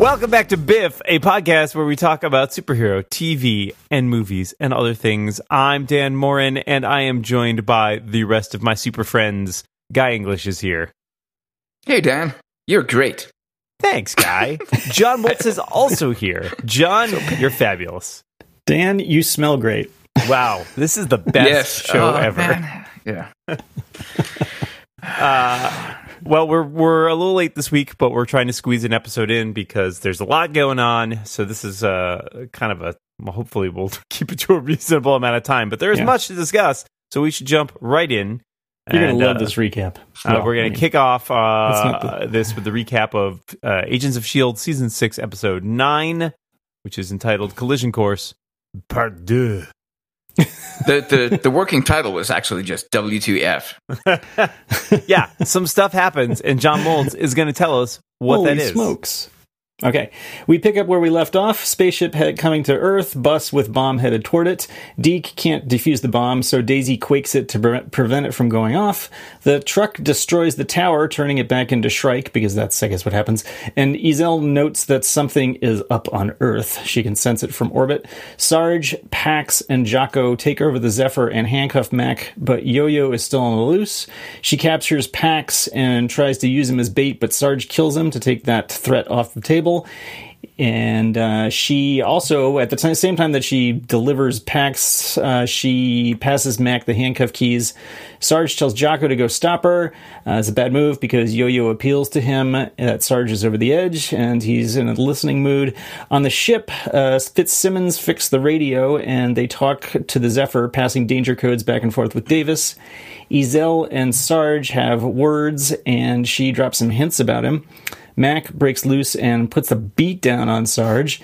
Welcome back to Biff, a podcast where we talk about superhero TV and movies and other things. I'm Dan Moren, and I am joined by the rest of my super friends. Guy English is here. Hey, Dan. You're great. Thanks, Guy. John Moltz is also here. John, you're fabulous. Dan, you smell great. Wow, this is the best yes. show Oh, ever. man. Yeah. Uh, well, we're we're a little late this week, but we're trying to squeeze an episode in because there's a lot going on. So this is uh, kind of a well, hopefully we'll keep it to a reasonable amount of time. But there is Yeah. much to discuss, so we should jump right in. You're And, gonna love uh, this recap. Uh, Well, we're I going mean, to kick off uh, this with the recap of uh, Agents of S.H.I.E.L.D. Season 6, Episode 9, which is entitled Collision Course, Part 2. The, the the working title was actually just W2F. yeah, some stuff happens, and John Moltz is going to tell us what Holy that is. smokes. Okay, we pick up where we left off. Spaceship head coming to Earth, bus with bomb headed toward it. Deke can't defuse the bomb, so Daisy quakes it to pre- prevent it from going off. The truck destroys the tower, turning it back into Shrike, because that's, I guess, what happens. And Izel notes that something is up on Earth. She can sense it from orbit. Sarge, Pax, and Jocko take over the Zephyr and handcuff Mac, but Yo Yo is still on the loose. She captures Pax and tries to use him as bait, but Sarge kills him to take that threat off the table. And uh, she also, at the time, same time that she delivers Pax, uh, she passes Mac the handcuff keys. Sarge tells Jocko to go stop her. Uh, it's a bad move because Yo Yo appeals to him that Sarge is over the edge and he's in a listening mood. On the ship, uh, Fitzsimmons fixed the radio and they talk to the Zephyr, passing danger codes back and forth with Davis. Izel and Sarge have words and she drops some hints about him. Mac breaks loose and puts a beat down on Sarge.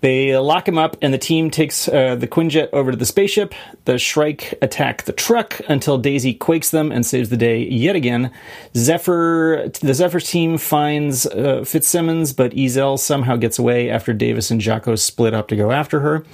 They lock him up, and the team takes uh, the Quinjet over to the spaceship. The Shrike attack the truck until Daisy quakes them and saves the day yet again. Zephyr, the Zephyr team finds uh, Fitzsimmons, but Izel somehow gets away after Davis and Jocko split up to go after her.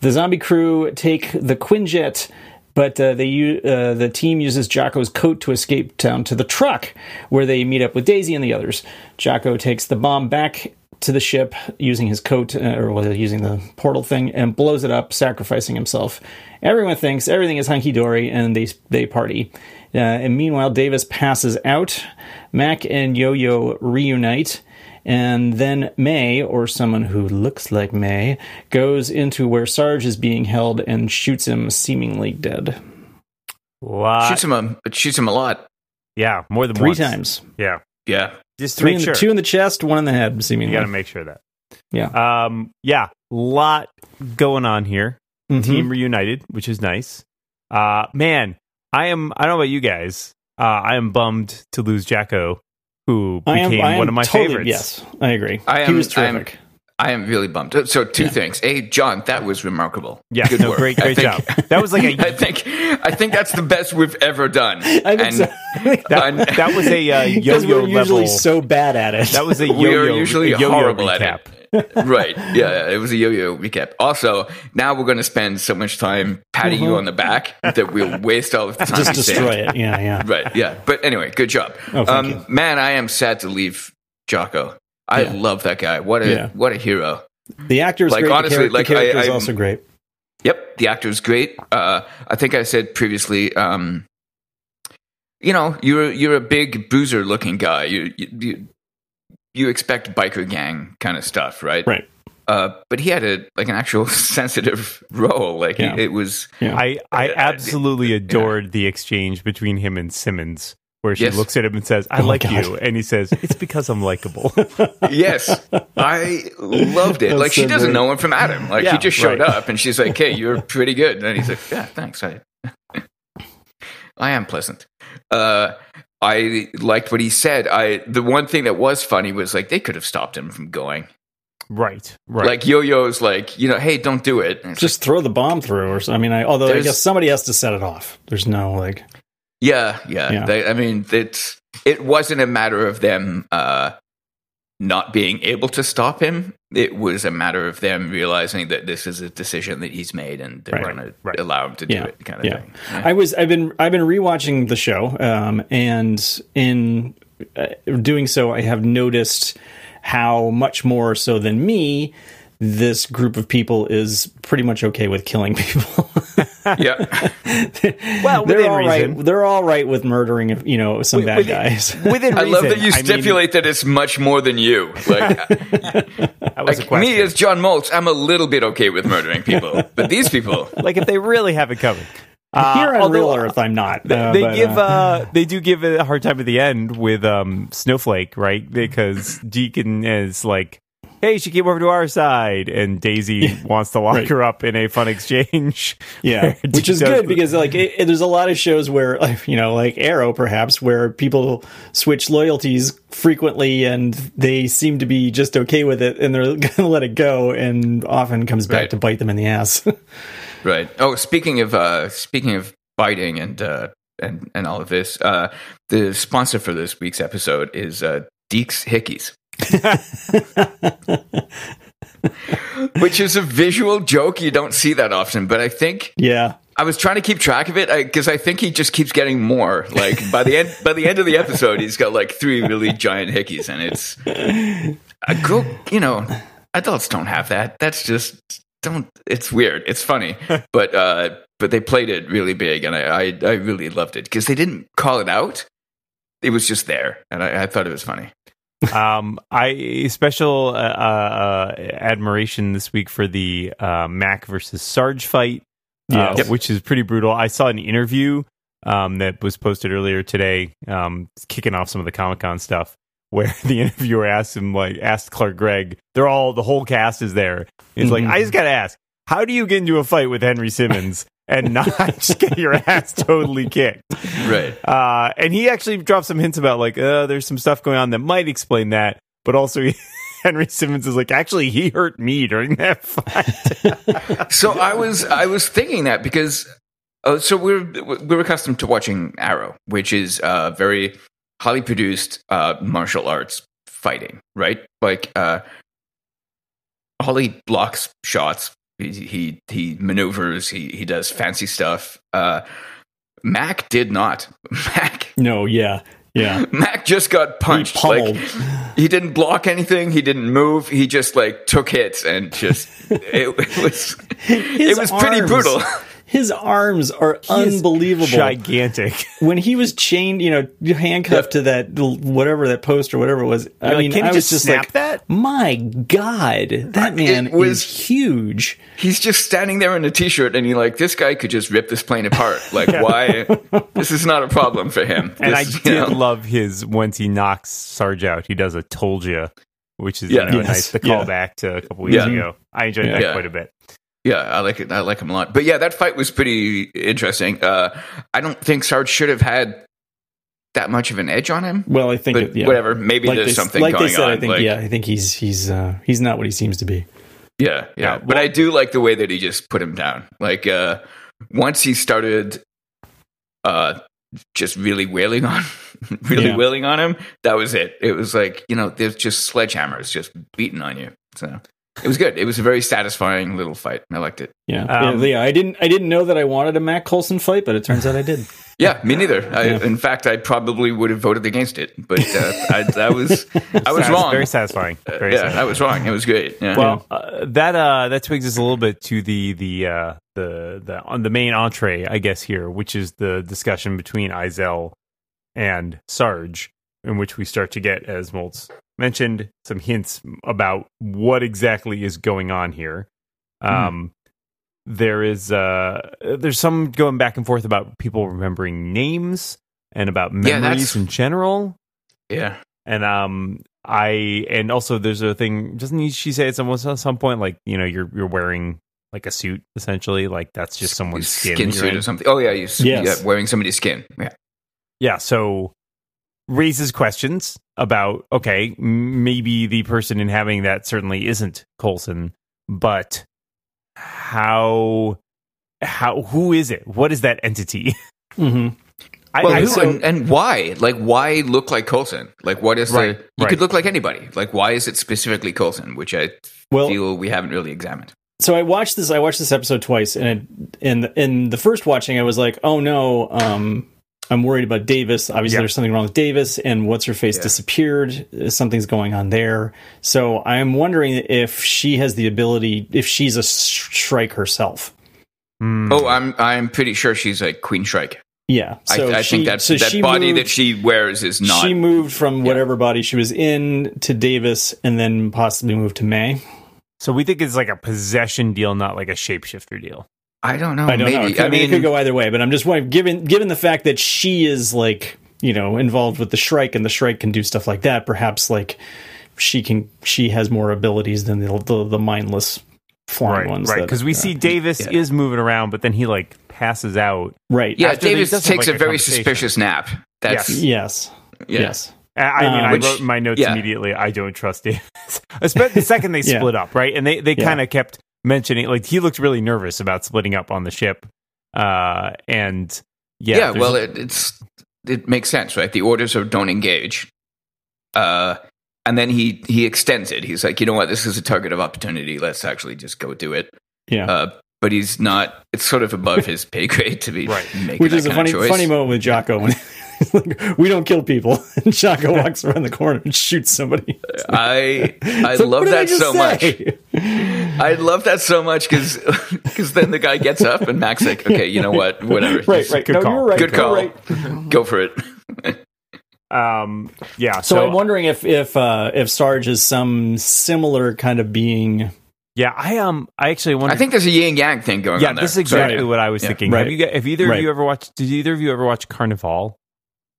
The zombie crew take the Quinjet, but uh, they uh, the team uses Jocko's coat to escape down to the truck, where they meet up with Daisy and the others. Jocko takes the bomb back to the ship using his coat, uh, or using the portal thing, and blows it up, sacrificing himself. Everyone thinks everything is hunky dory, and they they party. Uh, and meanwhile, Davis passes out. Mac and Yo Yo reunite. And then May, or someone who looks like May, goes into where Sarge is being held and shoots him, seemingly dead. Lot. Shoots him a but shoots him a lot. yeah, more than Three once. times. Yeah, Yeah. just Three make in sure. the, two in the chest, one in the head, you seemingly. got to make sure of that. Yeah. Um. Yeah. Lot going on here. Mhm. Team reunited, which is nice. Uh. Man, I am. I don't know about you guys. Uh. I am bummed to lose Jocko, who I became am, I am one of my totally, favorites. Yes, I agree. I he am- was I am- terrific. I am really bummed. So two Yeah. things. A, John, that was remarkable. Yeah. Good no, work. great. Great think- job. That was like a. I think I think that's the best we've ever done. I think And so. that, that was a uh, yo-yo we're usually level. so bad at it. that was a yo-yo. we are usually yo-yo horrible recap. at it. Right. Yeah, it was a yo-yo recap. Also, now we're going to spend so much time patting you on the back that we'll waste all of the time. just we saved. destroy it. Yeah, yeah. Right. Yeah. But anyway, good job. Oh, um, man, I am sad to leave Jocko. I Yeah. love that guy. What a Yeah. what a hero. The actor's Like, great. honestly, the, like, the also great. Yep, the actor's great. Uh, I think I said previously, um, you know, you're you're a big bruiser looking guy. You you you expect biker gang kind of stuff, right? Right. Uh, but he had a like an actual sensitive role. Like Yeah. it, it was. Yeah. I, I Uh, absolutely yeah. adored the exchange between him and Simmons, where she Yes. looks at him and says, "I Oh, like you," and he says, "It's because I'm likable." Yes, I loved it. That's Like she doesn't great. know him from Adam. Like Yeah, he just showed right. up, and she's like, "Hey, you're pretty good." And he's like, "Yeah, thanks. I, I am pleasant." Uh, I liked what he said. I the one thing that was funny was like they could have stopped him from going. right, right. Like Yo-Yo's like, you know, hey, don't do it. And it's Just throw the bomb through, or so- I mean, I, although I guess somebody has to set it off. There's no like, Yeah, yeah. Yeah. They, I mean, it's it wasn't a matter of them uh, not being able to stop him. It was a matter of them realizing that this is a decision that he's made, and they're Right, going to allow him to Yeah, do it, kind of yeah. thing. I was I've been I've been rewatching the show, um, and in uh, doing so, I have noticed how much more so than me this group of people is pretty much okay with killing people. Yeah. Well, they're within all right. reason. They're all right with murdering, you know, some bad guys. Within I love that you I mean, stipulate that it's much more than you. Like, that was a like question. me as John Moltz, I'm a little bit okay with murdering people, but these people, like if they really have it covered. Uh, Here on although Real Earth, I'm not. Uh, they but, give uh, uh, they do give it a hard time at the end with um Snowflake, right? Because Deacon is like, "Hey, she came over to our side," and Daisy wants to lock Right. her up in a fun exchange. Yeah, which is good because like it, it- there's a lot of shows where you know like Arrow perhaps where people switch loyalties frequently and they seem to be just okay with it and they're gonna let it go and often comes back Right. to bite them in the ass. right? Oh, speaking of uh, speaking of biting and uh, and and all of this, uh, the sponsor for this week's episode is uh, Deke's Hickeys. Which is a visual joke you don't see that often, but I think yeah, I was trying to keep track of it because I, think he just keeps getting more. Like by the end, by the end of the episode, he's got like three really giant hickeys, and it's a girl. You know, adults don't have that. That's just don't. It's weird. It's funny, but uh, but they played it really big, and I I, I really loved it because they didn't call it out. It was just there, and I, I thought it was funny. Um, I special uh, uh, admiration this week for the uh, Mac versus Sarge fight, uh, Yes. which is pretty brutal. I saw an interview um, that was posted earlier today, um, kicking off some of the Comic Con stuff, where the interviewer asked him, like, asked Clark Gregg, they're all the whole cast is there. He's like, Mhm. I just got to ask, how do you get into a fight with Henry Simmons? And not just get your ass totally kicked. Right. Uh, and he actually dropped some hints about like, uh, there's some stuff going on that might explain that, but also he, Henry Simmons is like, actually, he hurt me during that fight. so I was I was thinking that because uh, so we're we're accustomed to watching Arrow, which is uh, very highly produced uh, martial arts fighting, right? Like uh, Ollie blocks shots, he he, he maneuvers, he he does fancy stuff. Uh, Mac did not. Mac no, yeah, yeah. Mac just got punched. pummeled. Like, he didn't block anything. He didn't move. He just like took hits and just it, it was it was pretty brutal. His arms are unbelievable. Gigantic. when he was chained, you know, handcuffed to that whatever that post or whatever it was. I like, mean, can he I was just like, that? my God, that man It was- is huge. He's just standing there in a t-shirt and you're like, this guy could just rip this plane apart. Like, why? this is not a problem for him. And I This, you did know. love his once he knocks Sarge out, he does a told ya, which is Yeah. you know, Yes. nice the Yeah. callback to a couple weeks Yeah. ago. I enjoyed Yeah. that quite a bit. Yeah, I like it. I like him a lot. But yeah, that fight was pretty interesting. Uh, I don't think Sarge should have had that much of an edge on him. Well, I think But it, yeah. whatever. Maybe Like there's they, something like going they said, on. I think like, yeah, I think he's he's uh, he's not what he seems to be. Yeah, yeah. Yeah, but I do like the way that he just put him down. Like uh once he started uh just really wailing on really Yeah. wailing on him, that was it. It was like, you know, there's just sledgehammers just beating on you. So it was good. It was a very satisfying little fight. I liked it. Yeah, Um, yeah, yeah. I didn't I didn't know that I wanted a Mac Coulson fight, but it turns out I did. Yeah, me neither. I, Yeah. In fact, I probably would have voted against it, but uh, I, that was I was Sat- wrong. Very satisfying. Very yeah, satisfying. I was wrong. It was great. Yeah. Well, uh, that uh, that twigs us a little bit to the the uh, the the on the main entree, I guess here, which is the discussion between Izel and Sarge, in which we start to get, as Moltz mentioned, some hints about what exactly is going on here. Um, there is uh, there's some going back and forth about people remembering names and about memories that's- in general yeah. and um i and also there's a thing doesn't she say at some at some point like you know you're you're wearing like a suit essentially like that's just someone's skin, skin suit in. or something. Oh yeah, you Yes. yeah, wearing somebody's skin. Yeah. yeah so raises questions about okay maybe the person inhabiting that certainly isn't Coulson but how how who is it what is that entity hmm I, Well, I- who so- and, and why? Like, why look like Coulson? Like, what is Right, the? You right. could look like anybody. Like, why is it specifically Coulson? Which I Well- feel we haven't really examined. So I watched this. I watched this episode twice, and it, in in the first watching, I was like, "Oh no, um, I'm worried about Davis. Obviously, Yeah. there's something wrong with Davis, and what's her face Yeah. disappeared. Something's going on there. So I'm wondering if she has the ability, if she's a sh- Shrike herself. Hmm. Oh, I'm I'm pretty sure she's a Queen Shrike. Yeah. So I, I she- think that so that she body moved- that she wears is not. she moved from whatever body she was in to Davis, and then possibly moved to May. So we think it's like a possession deal, not like a shapeshifter deal. I don't know. I don't maybe. know. It could, I mean, it could go either way, but I'm just wondering, given given the fact that she is like you know involved with the Shrike, and the Shrike can do stuff like that, perhaps like she can she has more abilities than the the, the mindless flying right, ones. right. Because we uh, see Davis yeah. is moving around, but then he like passes out. right. yeah, after Davis takes like, a a very suspicious nap. That's Yes. yeah. Yes. I- I mean, Uh, I wrote my notes yeah. immediately. I don't trust Davis. The second they Yeah. split up, right? And they they Yeah. kind of kept mentioning like he looked really nervous about splitting up on the ship. Uh, and yeah, Yeah, well, it, it's it makes sense, right? The orders are don't engage. Uh, and then he he extends it. He's like, you know what? This is a target of opportunity. Let's actually just go do it. Yeah. Uh, but he's not. It's sort of above his pay grade to be Right. Which is a funny choice. funny moment with Jocko when like, we don't kill people, and Jocko walks around the corner and shoots somebody. I I It's like, love what did I that just so much. I love that so much because because then the guy gets up and Mac's like, okay, you know what? Whatever. Right, Just right. good no, call. you're right. Good call. right. Go for it. um, yeah. So, So, I'm wondering if if uh, if Sarge is some similar kind of being. yeah, I um, I actually wonder. I think there's a yin yang thing going yeah, on there. this is exactly Sorry. what I was Yeah. thinking. Right. Have you got, have either Right. of you ever watched? Did either of you ever watch Carnivàle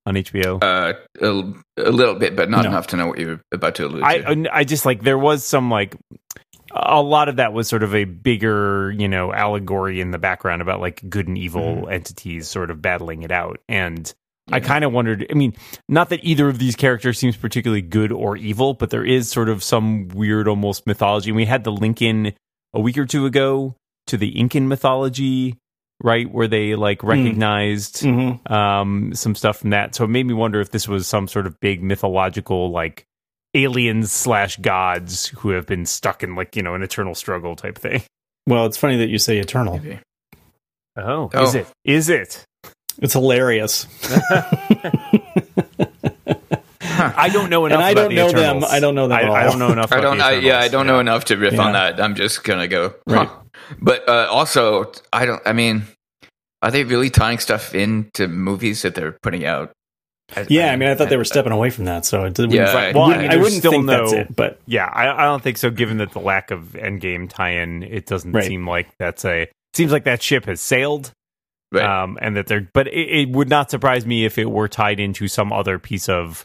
on HBO? Uh, a, a little bit, but not No. enough to know what you're about to allude I to. I just like there was some like a lot of that was sort of a bigger you know allegory in the background about like good and evil entities sort of battling it out and I kind of wondered I mean not that either of these characters seems particularly good or evil but there is sort of some weird almost mythology and we had the link in a week or two ago to the Incan mythology right where they like recognized Mhm. um, some stuff from that. So it made me wonder if this was some sort of big mythological like aliens slash gods who have been stuck in like you know an eternal struggle type thing. Well, it's funny that you say eternal. Maybe. Oh, Oh. is it? Is it? It's hilarious. I don't know enough. And I about don't the know them. I don't know them I, at I don't know enough. I don't. the I, yeah, I don't know enough to riff on that. I'm just gonna go. Right. Huh. But uh, also, I don't. I mean, are they really tying stuff into movies that they're putting out? Yeah, I mean, I thought they were stepping away from that, so it didn't, Yeah, I well, I wouldn't, I wouldn't still think that's it. But Yeah, I, I don't think so. Given that the lack of Endgame tie-in, it doesn't Right. seem like that's a. Seems like that ship has sailed. Right. um, and that they're but it, it would not surprise me if it were tied into some other piece of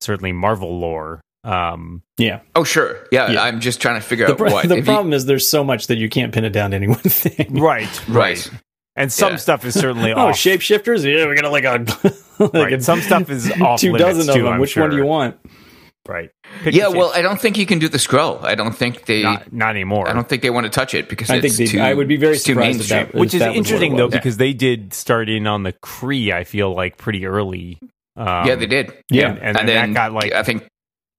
certainly Marvel lore. Um, yeah, oh, sure. Yeah, Yeah. I'm just trying to figure the, out pro- what. the If you- problem is there's so much that you can't pin it down to any one thing. right, right. and some Yeah. stuff is certainly Oh, off. shapeshifters! Yeah, we got like a like Right. a- Some stuff is off two limits, dozen of too, them. I'm Which one do you want? right? Pick Yeah. Well. I don't think you can do the scroll. I don't think they. not not anymore. I don't think they want to touch it because I think they- too. I would be very surprised if that- Which is that was what it interesting though, was. because they did start in on the Kree. I feel like pretty early. Um, yeah, they did. yeah. and, and, then that got like I think.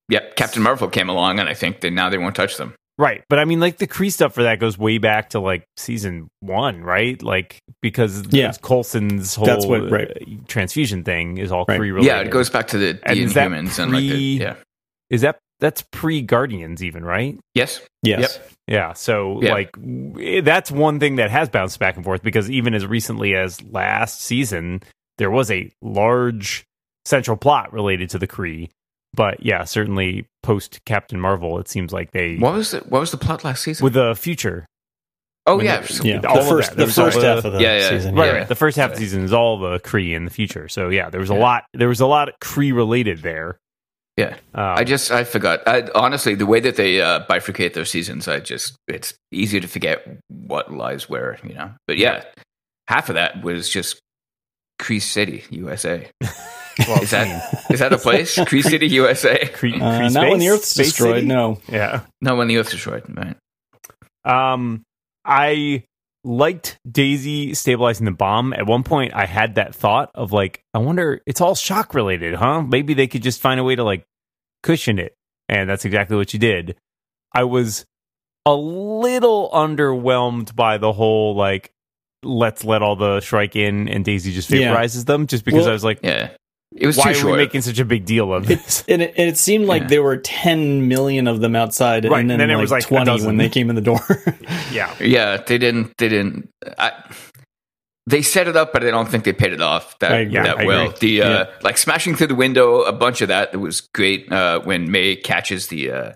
Yeah, Captain Marvel came along, and I think that now they won't touch them. Right, but I mean, like the Kree stuff for that goes way back to like season one, right? Like because Yeah. Coulson's whole That's what- right. uh, transfusion thing is all Right. Kree related. Yeah, it goes back to the, the And is that Inhumans and like the, yeah. Is that that's pre Guardians even, right? Yes. Yes. Yeah, so Yeah. like that's one thing that has bounced back and forth because even as recently as last season, there was a large central plot related to the Kree. But yeah, certainly post Captain Marvel, it seems like they What was the What was the plot last season? with the future. oh yeah, the- so- Yeah, All the of first that. the first half of the Yeah, yeah. season. Right, yeah. right. The first half of the season is all the Kree in the future. So yeah, there was a lot. There was a lot Kree related there. Yeah. Um, I just I forgot. I, honestly, the way that they uh, bifurcate their seasons, I just it's easy to forget what lies where, you know. But yeah, half of that was just Kree City, USA. well, Is that is that a place? Kree City, USA. Kree, Uh, Kree not when the Earth's Space destroyed. City? No. Yeah. No, when the Earth's destroyed. Right. Um, I liked Daisy stabilizing the bomb. At one point, I had that thought of like, I wonder, it's all shock related, huh? Maybe they could just find a way to like cushion it. And that's exactly what you did. I was a little underwhelmed by the whole like, let's let all the Shrike in, and Daisy just Yeah. them. Just because Well- I was like, Yeah, it was why too are we making such a big deal of this? And it, and it seemed like Yeah. there were 10 million of them outside, Right, and then, then it was like 20 when they came in the door. yeah, yeah, they didn't. They didn't. I, they set it up, but I don't think they paid it off that I agree. that I well. agree. The uh, Yeah. like smashing through the window, a bunch of that. That was great uh, when May catches the uh,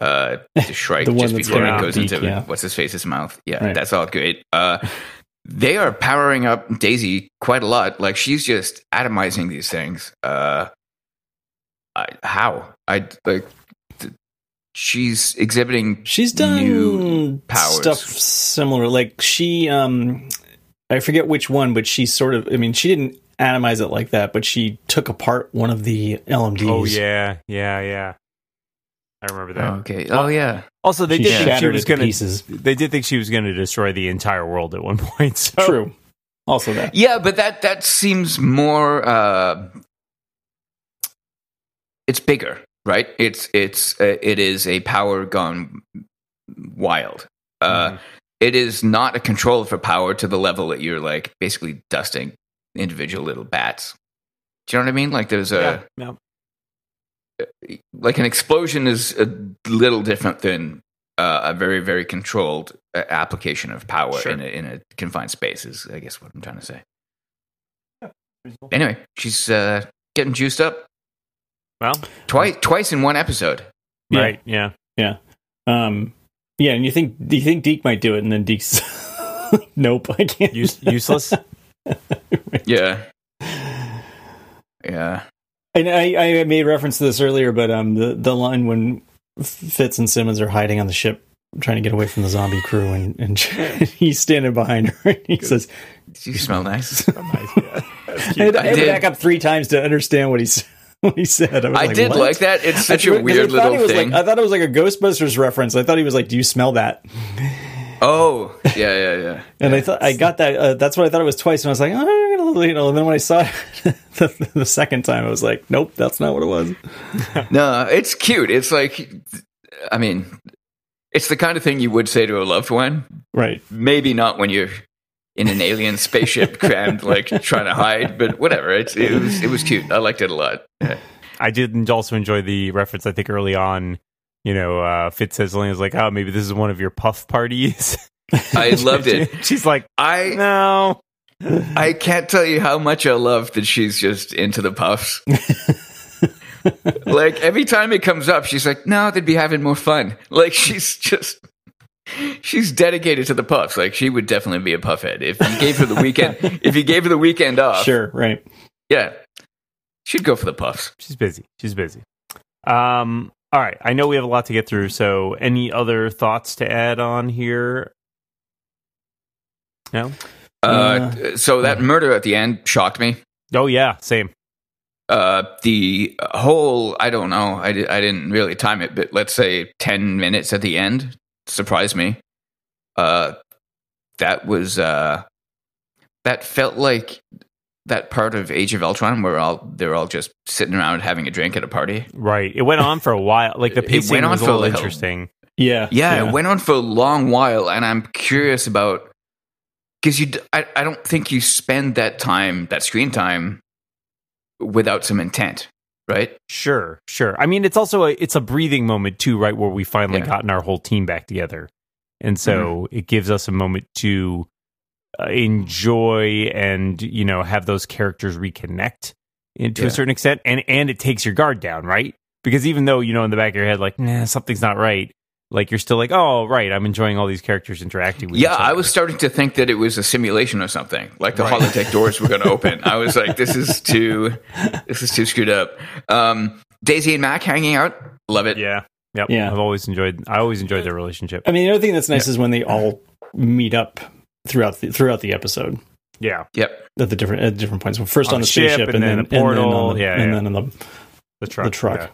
uh, the Shrike The just before it goes Deke, into yeah. what's his face's mouth. Yeah, Right. that's all great. Uh, they are powering up Daisy quite a lot. Like she's just atomizing these things. Uh, I, how I like. th- She's exhibiting She's done new powers. stuff similar. Like she, um, I forget which one, but she sort of. I mean, she didn't atomize it like that, but she took apart one of the LMDs. oh yeah, yeah, yeah. I remember that. Okay. Oh yeah. also, they she did think she was going to. pieces. They did think she was going to destroy the entire world at one point. So. True. Also, that Yeah, but that that seems more. Uh, it's bigger, right? It's it's uh, it is a power gone wild. Uh, Mhm. It is not a control for power to the level that you're like basically dusting individual little bats. Do you know what I mean? Like there's a Yeah, yeah. Like an explosion is a little different than uh, a very very controlled uh, application of power Sure. in a, in a confined space. Is I guess what I'm trying to say. Anyway, she's uh, getting juiced up Well, twice twice in one episode. Yeah. right, yeah. Yeah. Um, yeah, and you think do you think Deke might do it, and then Deke's nope, I can't. Use, useless. Yeah, yeah. And I, I made reference to this earlier, but um, the the line when Fitz and Simmons are hiding on the ship, trying to get away from the zombie crew, and, and he's standing behind her, and he says, You smell nice. Nice, yeah. I cute. had, I I had to back up three times to understand what he s- what he said. I, was I like, did "What?" like that. It's such I- a 'cause weird I thought little it was thing. Like, I thought it was like a Ghostbusters reference. I thought he was like, "Do you smell that?" oh, yeah, yeah, yeah. And I thought I got that. Uh, that's what I thought it was twice. And I was like, oh, you know. And then when I saw it the, the second time, I was like, nope, that's not what it was. No, it's cute. It's like, I mean, it's the kind of thing you would say to a loved one. Right. Maybe not when you're in an alien spaceship crammed, like trying to hide, but whatever. It's, it was it was cute. I liked it a lot. I did also enjoy the reference. I think early on, you know, uh, Fitz says something was like, "Oh, maybe this is one of your puff parties." I loved it. She's like, I "No, I can't tell you how much I love that she's just into the puffs. like every time it comes up, she's like, "No, they'd be having more fun." Like she's just she's dedicated to the puffs. Like she would definitely be a puffhead if you gave her the weekend. if you gave her the weekend off, Sure. Right. yeah, she'd go for the puffs. she's busy. She's busy." Um. All right. I know we have a lot to get through. So, any other thoughts to add on here? No. Uh, so that murder at the end shocked me. Oh yeah. Same. Uh, the whole I don't know. I, di- I didn't really time it, but let's say ten minutes at the end surprised me. Uh, that was uh, that felt like that part of Age of Ultron where all they're all just sitting around having a drink at a party. Right. It went on for a while. Like the It pacing went on was a for a little little. interesting. Yeah. Yeah, it went on for a long while, and I'm curious about because you. I, I don't think you spend that time, that screen time, without some intent, right? Sure, sure. I mean, it's also a it's a breathing moment too, right? Where we finally Yeah. gotten our whole team back together, and so it gives us a moment to uh, enjoy and you know have those characters reconnect in, to Yeah. a certain extent, and and it takes your guard down, right? Because even though you know in the back of your head, like, nah, something's not right, like you're still like, oh, right, I'm enjoying all these characters interacting with. Yeah, each I was starting to think that it was a simulation or something. Like the Right. holodeck doors were going to open. I was like, this is too, this is too screwed up. Um, Daisy and Mac hanging out, love it. Yeah, yep. Yeah. I've always enjoyed. I always enjoyed their relationship. I mean, the other thing that's nice is when they all meet up throughout the throughout the episode Yeah, Yep. at the different at different points. Well, first On on, the the ship, spaceship, and then the portal. on the, Yeah, and yeah. then in the the truck. the truck. Yeah.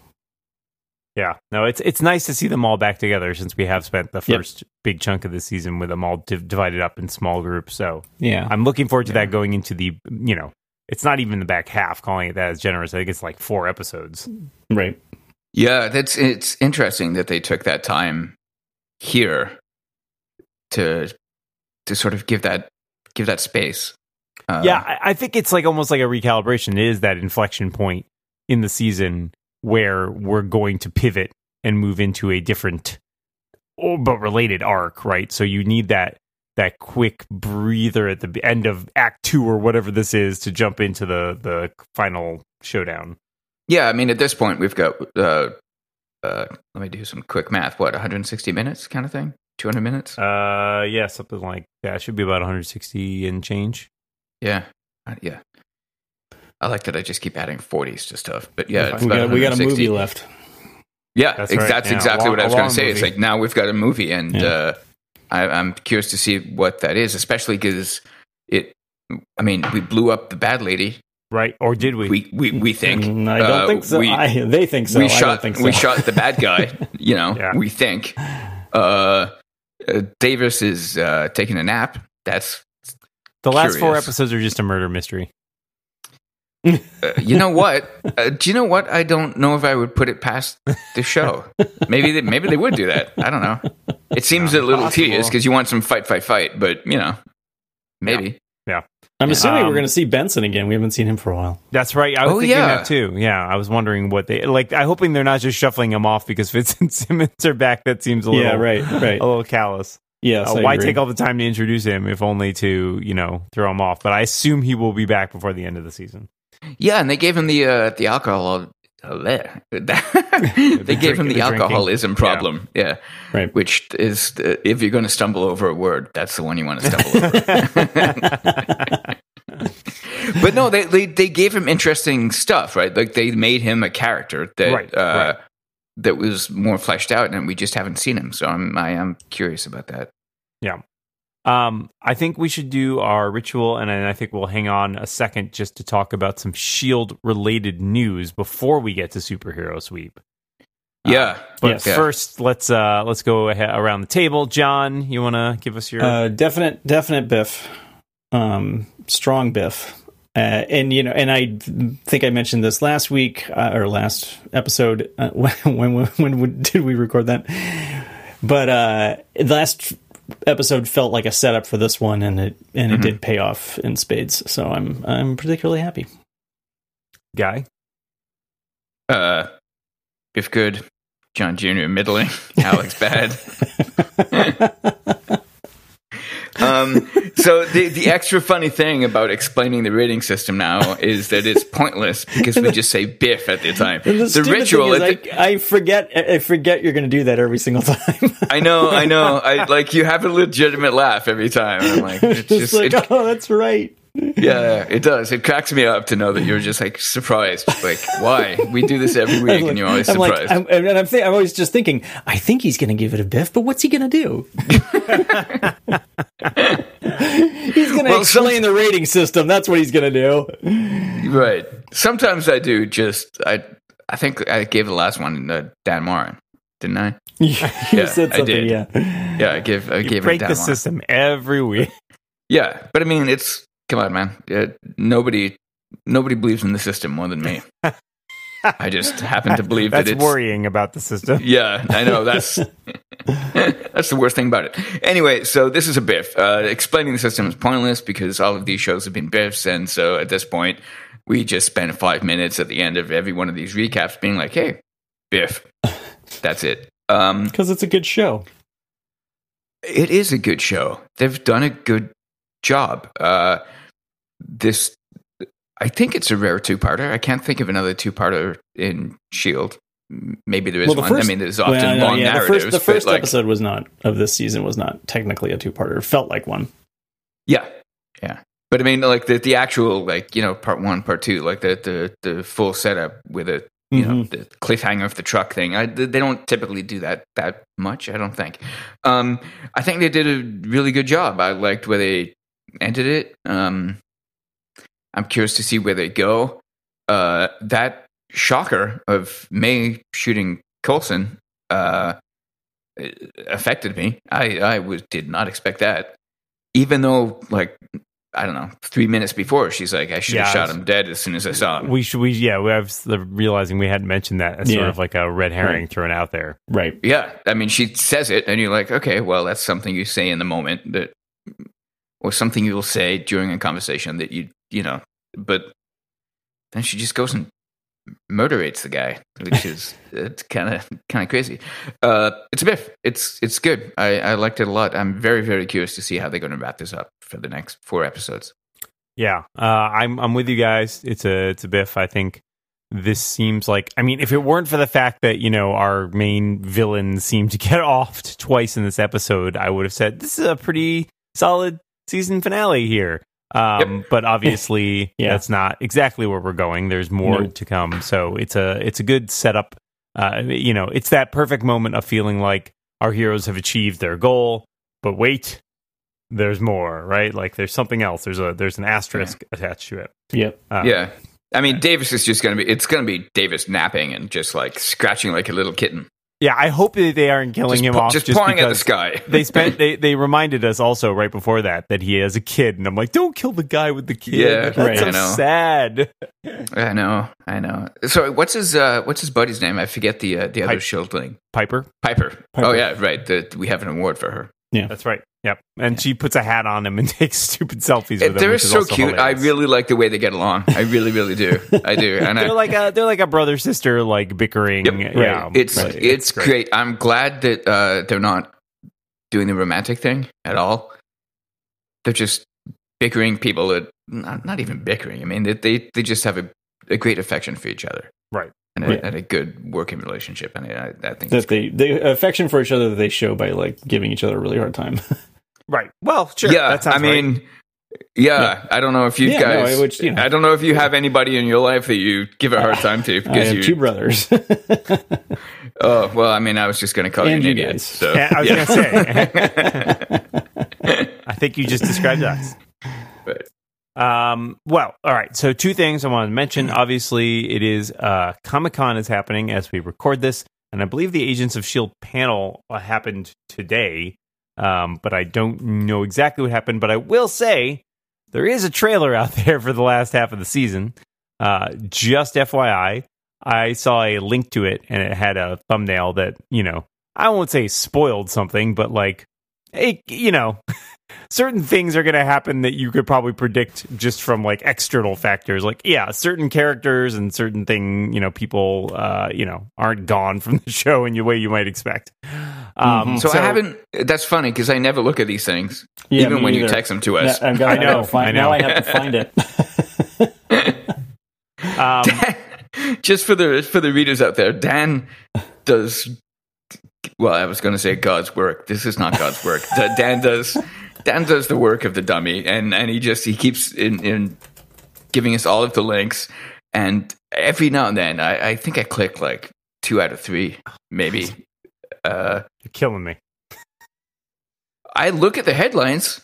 Yeah, no, it's it's nice to see them all back together since we have spent the Yep. first big chunk of the season with them all div- divided up in small groups. So Yeah. I'm looking forward to that going into the you know it's not even the back half. Calling it that is generous. I think it's like four episodes. Right. Yeah, that's it's interesting that they took that time here to to sort of give that give that space. Uh, yeah, I, I think it's like almost like a recalibration. It is that inflection point in the season where we're going to pivot and move into a different oh, but related arc, right? So you need that that quick breather at the end of act 2 or whatever this is to jump into the the final showdown. yeah. I mean, at this point, we've got. Uh, uh, let me do some quick math. What 160 minutes, kind of thing? 200 minutes? Uh yeah, something like that. Should be about 160 and change. yeah, Uh, yeah. I like that. I just keep adding 40s to stuff, but yeah, it's we got, we got a movie left. Yeah, That's right. that's Yeah, exactly a what I was going to say. It's like now we've got a movie, and Yeah. uh, I, I'm curious to see what that is, especially because it. I mean, we blew up the bad lady. Right? Or did we? We we, we think. Mm, I don't Uh, think so. We, I, they think so. we I don't shot think so. we shot the bad guy. You know, Yeah. we think. Uh, uh, Davis is uh, taking a nap. That's the last four episodes are just a murder mystery. Uh, you know what? Uh, do you know what? I don't know if I would put it past the show. Maybe they, maybe they would do that. I don't know. It seems a little possible. tedious because you want some fight, fight, fight. But you know, maybe. Yeah. I'm assuming Um, we're going to see Benson again. We haven't seen him for a while. That's right. I was Oh, thinking yeah. that too. Yeah, I was wondering what they like. I'm hoping they're not just shuffling him off because Fitz and Simmons are back. That seems a little, yeah, right, right. a little callous. Yeah. Uh, why agree. take all the time to introduce him if only to you know throw him off? But I assume he will be back before the end of the season. Yeah, and they gave him the uh, the alcohol. they The gave him the, the alcoholism drinking. problem. Yeah. Right. Which is, uh, if you're going to stumble over a word, that's the one you want to stumble over. but no, they, they they gave him interesting stuff, right? Like they made him a character that Right, uh, right. that was more fleshed out, and we just haven't seen him. So I'm I am curious about that. Um, I think we should do our ritual, and then I think we'll hang on a second just to talk about some Shield related news before we get to superhero sweep. Yeah, But Yes. First, let's uh let's go ahead around the table. John, you want to give us your Uh, definite, definite Biff, um, strong Biff, uh, and you know, and I think I mentioned this last week uh, or last episode. Uh, when, when when when did we record that? But uh, the last episode felt like a setup for this one, and it and it did pay off in spades. So I'm I'm particularly happy. guy? uh, Biff Good, John Jr. middling, Alex bad. Um, so the the extra funny thing about explaining the rating system now is that it's pointless because we just say Biff at the time. The, The ritual, is the- I, I forget. I forget you're going to do that every single time. I know, I know. I like you have a legitimate laugh every time. I'm like, it's Just just, like, it, oh, that's right. Yeah, it does. It cracks me up to know that you're just like surprised. Like, why we do this every week I'm and you're always I'm surprised? Like, I'm, and I'm, think, I'm always just thinking, I think he's going to give it a biff, but what's he going to do? he's going to Well, some- explain the rating system. That's what he's going to do. Right. Sometimes I do just I I think I gave the last one to Dan Moren, didn't I? you Yeah, said I did. yeah. Yeah, I give I You gave it break the Dan Moren. system every week. Yeah, but I mean, it's come on, man. Uh, nobody nobody believes in the system more than me. I just happen to believe That's that it's worrying about the system. Yeah, I know. That's that's the worst thing about it. Anyway, so this is a biff. Uh, explaining the system is pointless because all of these shows have been biffs, and so at this point, we just spend five minutes at the end of every one of these recaps being like, "Hey, biff." That's it. Um, Because it's a good show. it is a good show. They've done a good job. Uh, this, I think it's a rare two-parter. I can't think of another two-parter in Shield. Maybe there is Well, the one. first- I mean, there's often Well, no, long yeah, the narratives. first, the first like, episode was not of this season was not technically a two parter. It felt like one. Yeah, yeah. But I mean, like the the actual like you know part one, part two, like the the the full setup with it. You know Mhm. the cliffhanger of the truck thing. I, they don't typically do that that much. I don't think. Um, I think they did a really good job. I liked where they ended it. Um, I'm curious to see where they go. Uh, that shocker of May shooting Coulson uh, affected me. I I was did not expect that. Even though, like, I don't know, three minutes before, she's like, I should have Yeah, shot him dead as soon as I saw him. We should, we yeah, we have the realizing we hadn't mentioned that as sort of like a red herring thrown out there. Right. Yeah, I mean, she says it, and you're like, okay, well, that's something you say in the moment that or something you'll say during a conversation that you you know, but then she just goes and murderates the guy, which is it's kind of kind of crazy. Uh, it's a biff. It's it's good. I, I liked it a lot. I'm very very curious to see how they're going to wrap this up for the next four episodes. Yeah, uh, I'm I'm with you guys. It's a it's a biff. I think this seems like I mean, if it weren't for the fact that you know our main villain seemed to get offed twice in this episode, I would have said this is a pretty solid season finale here. Um, Yep. But obviously, Yeah. that's not exactly where we're going. There's more No. to come. So it's a it's a good setup. Uh, you know, it's that perfect moment of feeling like our heroes have achieved their goal, but wait, there's more, right? Like there's something else. There's a there's an asterisk attached to it. Yep. Uh, yeah, I mean Davis is just going to be. It's going to be Davis napping and just like scratching like a little kitten, Yeah, I hope that they aren't killing just, him pa- off just just pawing at the because sky. they spent they they reminded us also right before that that he has a kid, and I'm like, don't kill the guy with the kid. Yeah, that's right, so I know. sad. I know, I know. So what's his uh, what's his buddy's name? I forget the uh, the other Pipe. shieldling. Piper, Piper. Piper. Oh yeah, right. The, we have an award for her. Yeah, that's right. Yep, and she puts a hat on him and takes stupid selfies with him. They're so cute. hilarious. I really like the way they get along. I really, really do. I do. And I, they're like a they're like a brother sister like bickering. Yep. Yeah, it's right. it's great. I'm glad that uh, they're not doing the romantic thing at all. They're just bickering people that not, not even bickering. I mean, they they, they just have a, a great affection for each other, Right. And a, Right. and a good working relationship. And I, I think That they the affection for each other that they show by like giving each other a really hard time. Right. Well, sure. yeah, that I mean, yeah, I don't know if you Yeah, guys. I would- you know. I don't know if you have anybody in your life that you give a hard time to I because have you. two brothers. oh well, I mean, I was just going to call And you an you idiot. So right. I was yeah. gonna say. I think you just described us. But, Um, well, all right. So two things I want to mention. Obviously, it is uh, Comic Con is happening as we record this, and I believe the Agents of Shield panel uh, happened today. Um, but I don't know exactly what happened. But I will say there is a trailer out there for the last half of the season. Uh, just FYI, I saw a link to it, and it had a thumbnail that you know I won't say spoiled something, but like, it, you know. certain things are going to happen that you could probably predict just from like external factors like yeah certain characters and certain thing you know people uh you know aren't gone from the show in the way you might expect um so, I haven't. That's funny because I never look at these things, Yeah, even me when you text them to us. Yeah, I'm gonna, I know, gotta find, I know. Now I have to find it. um just for the for the readers out there, Dan does. Well, I was going to say God's work. This is not God's work. Dan does. Dan does the work of the dummy, and and he just he keeps in in giving us all of the links, and every now and then I, I think I click like two out of three, maybe. Uh, you're killing me I look at the headlines.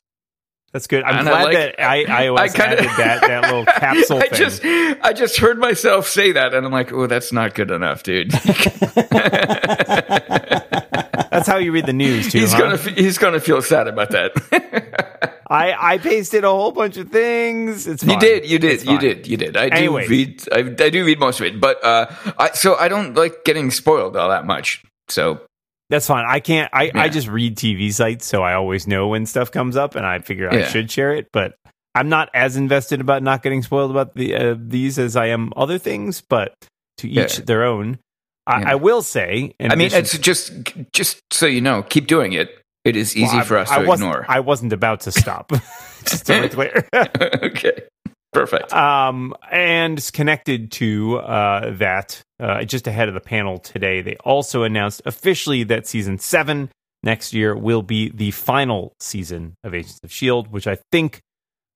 that's good i'm And I glad like- that i ios I kinda- added that that little capsule I thing just I just heard myself say that, and I'm like, oh, that's not good enough, dude. That's how you read the news too he's huh? gonna he's gonna feel sad about that. i i pasted a whole bunch of things it's you did, you did, you did, you did. I do Anyways. read. I, I do read most of it, but uh, I so I don't like getting spoiled all that much. So That's fine. I can't. I, I just read TV sites, so I always know when stuff comes up, and I figure I should share it. But I'm not as invested about not getting spoiled about the uh, these as I am other things. But to each Yeah. their own. I, Yeah. I will say. I mean, it's just just so you know, keep doing it. It is easy well, for us I to ignore. I wasn't about to stop. just to be clear. okay, perfect. Um, and connected to uh, that, uh, just ahead of the panel today, they also announced officially that season seven next year will be the final season of Agents of S.H.I.E.L.D., which I think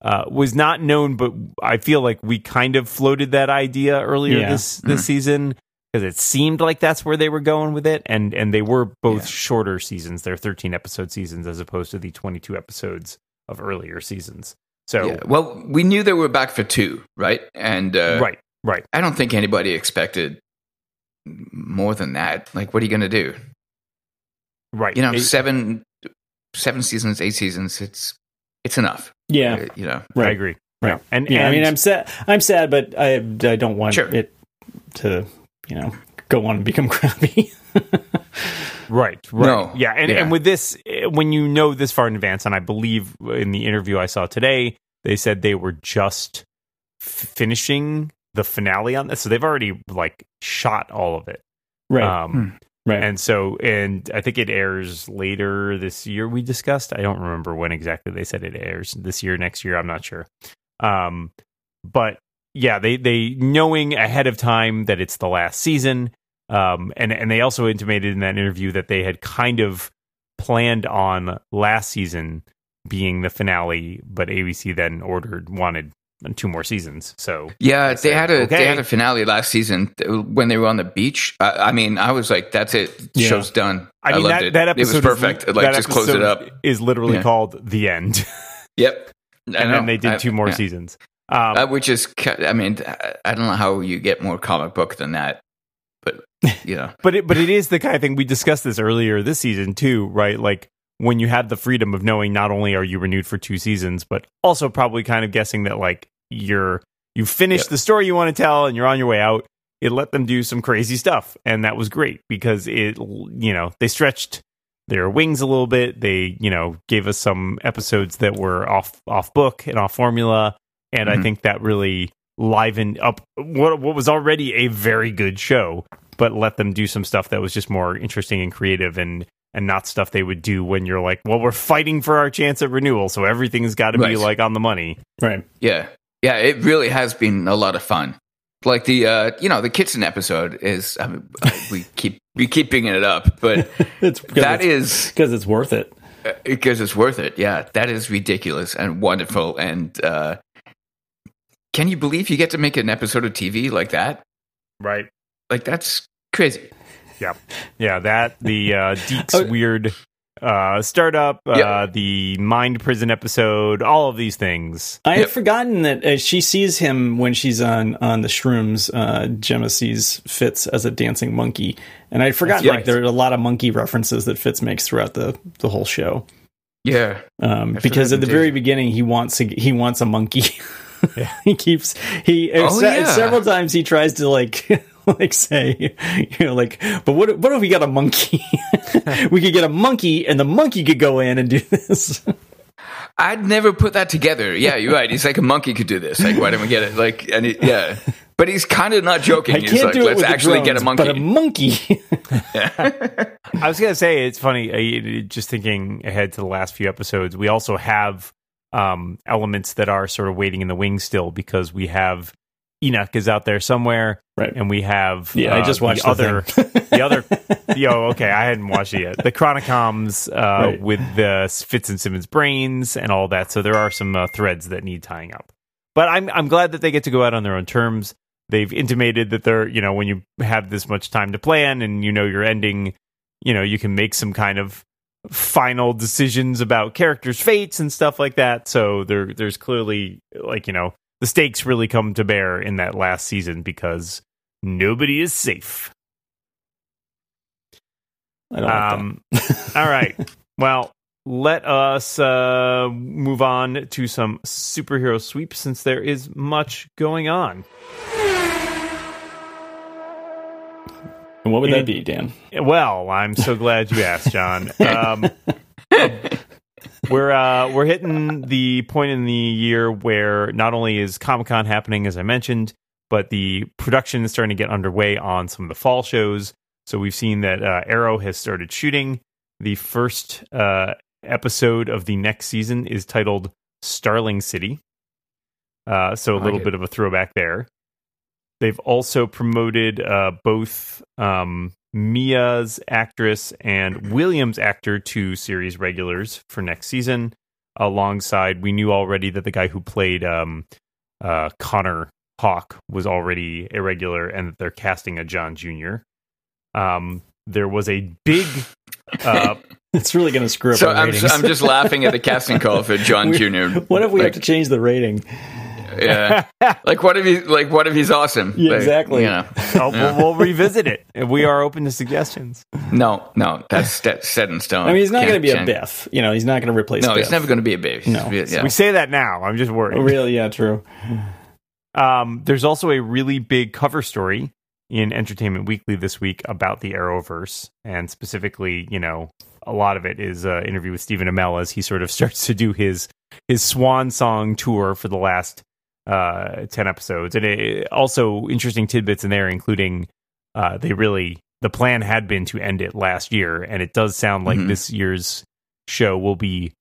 uh, was not known, but I feel like we kind of floated that idea earlier Yeah. this, this season. Because it seemed like that's where they were going with it, and and they were both Yeah. shorter seasons. They're thirteen episode seasons as opposed to the twenty two episodes of earlier seasons. So yeah. Well, we knew they were back for two, right? And uh, right, right. I don't think anybody expected more than that. Like, what are you going to do? Right. You know, It- seven seven seasons, eight seasons. It's it's enough. Yeah, Uh, you know. right. I agree. Right. And, Yeah, I mean, I'm sad. I'm sad, but I I don't want Sure. it to you know go on and become crappy. Right, right. No. Yeah, and, Yeah. and with this, when you know this far in advance, and I believe in the interview I saw today, they said they were just f- finishing the finale on this, so they've already like shot all of it. Right. Um, right. And so, and I think it airs later this year. We discussed. I don't remember when exactly they said it airs this year, next year. I'm not sure. Um, but yeah, they they knowing ahead of time that it's the last season. Um, and and they also intimated in that interview that they had kind of planned on last season being the finale, but ABC then ordered wanted two more seasons. So Yeah, they had a okay. they had a finale last season when they were on the beach. I, I mean, I was like, "That's it, Yeah. show's done." I mean loved that it. that it episode was perfect. Is, like, just close it up. Is literally Yeah. called the end, Yep, I and know. then they did I- two more yeah. seasons. Um, Uh, which is, I mean, I- don't know how you get more comic book than that, but you know, but it but it is the kind of thing we discussed this earlier this season too, right? Like when you had the freedom of knowing not only are you renewed for two seasons, but also probably kind of guessing that like you're you finished Yep. the story you want to tell and you're on your way out. It let them do some crazy stuff, and that was great because it you know they stretched their wings a little bit. They you know gave us some episodes that were off off book and off formula, and I Mhm. think that really livened up what what was already a very good show but let them do some stuff that was just more interesting and creative and and not stuff they would do when you're like, well, we're fighting for our chance at renewal, so everything's got to be like on the money. right. yeah, yeah, it really has been a lot of fun. Like the, uh, you know, the kitchen episode is. I mean, we keep we keep bringing it up, but It's that is because it's worth it. Uh, because it's worth it. Yeah, that is ridiculous and wonderful. And uh, can you believe you get to make an episode of TV like that? Right. Like that's crazy. Yeah, Yeah, that the uh Deke's Oh. weird uh startup, uh Yep. the mind prison episode, all of these things. I had Yep. forgotten that uh, she sees him when she's on on the shrooms. Uh, Jemma sees Fitz as a dancing monkey, and I'd forgotten That's like right. there are a lot of monkey references that Fitz makes throughout the the whole show. Yeah, Um, because at the forgot very beginning he wants a, he wants a monkey. he keeps he Oh, se- yeah. several times he tries to like like say you know like but what what if we got a monkey? we could get a monkey and the monkey could go in and do this. I'd never put that together. Yeah, you're right. He's like a monkey could do this. Like, why don't we get it? Like, and it, yeah, but he's kind of not joking. I He's can't like, do it let's with the actually get a monkey. but a monkey. monkey. I was gonna say it's funny. Uh, just thinking ahead to the last few episodes, we also have um, elements that are sort of waiting in the wings still because we have Enoch is out there somewhere, Right. And we have Yeah, I uh, just watched the the other, the other. Yo, okay, I hadn't watched it yet. The Chronicoms uh, Right. with the Fitz and Simmons brains and all that. So there are some uh, threads that need tying up. But I'm I'm glad that they get to go out on their own terms. They've intimated that they're you know when you have this much time to plan and you know your ending, you know you can make some kind of final decisions about characters' fates and stuff like that. So there there's clearly like you know the stakes really come to bear in that last season because nobody is safe. Don't like Um, all right. Well, let us uh, move on to some superhero sweep since there is much going on. And what would that be, Dan? Well, I'm so glad you asked, John. Um, we're uh, we're hitting the point in the year where not only is Comic Con happening, as I mentioned, but the production is starting to get underway on some of the fall shows. So we've seen that uh, Arrow has started shooting. The first uh, episode of the next season is titled Starling City. Uh, so a little bit of a throwback there. They've also promoted uh, both um, Mia's actress and William's actor to series regulars for next season. Alongside, we knew already that the guy who played um, uh, Connor Hawke was already a regular, and that they're casting a John Jr. Um, there was a big uh, It's really going to screw up So our I'm, ratings. I'm just laughing at the casting call for John We- Jr. what if we like, have to change the rating? Yeah, like what if he like what if he's awesome? Yeah, Like, exactly. You know, oh, we'll, we'll revisit it. We are open to suggestions. no, no, that's that's set in stone. I mean, he's not going to be a. Biff. You know, he's not going to replace. No, Biff. he's never going to be a baby. No. yeah. We say that now. I'm just worried. Oh, really? Yeah, true. Um, there's also a really big cover story in Entertainment Weekly this week about the Arrowverse, and specifically, you know, a lot of it is an interview with Stephen Amell as he sort of starts to do his his swan song tour for the last uh, ten episodes, and it, also interesting tidbits in there, including uh, they really the plan had been to end it last year, and it does sound like Mhm. this year's show will be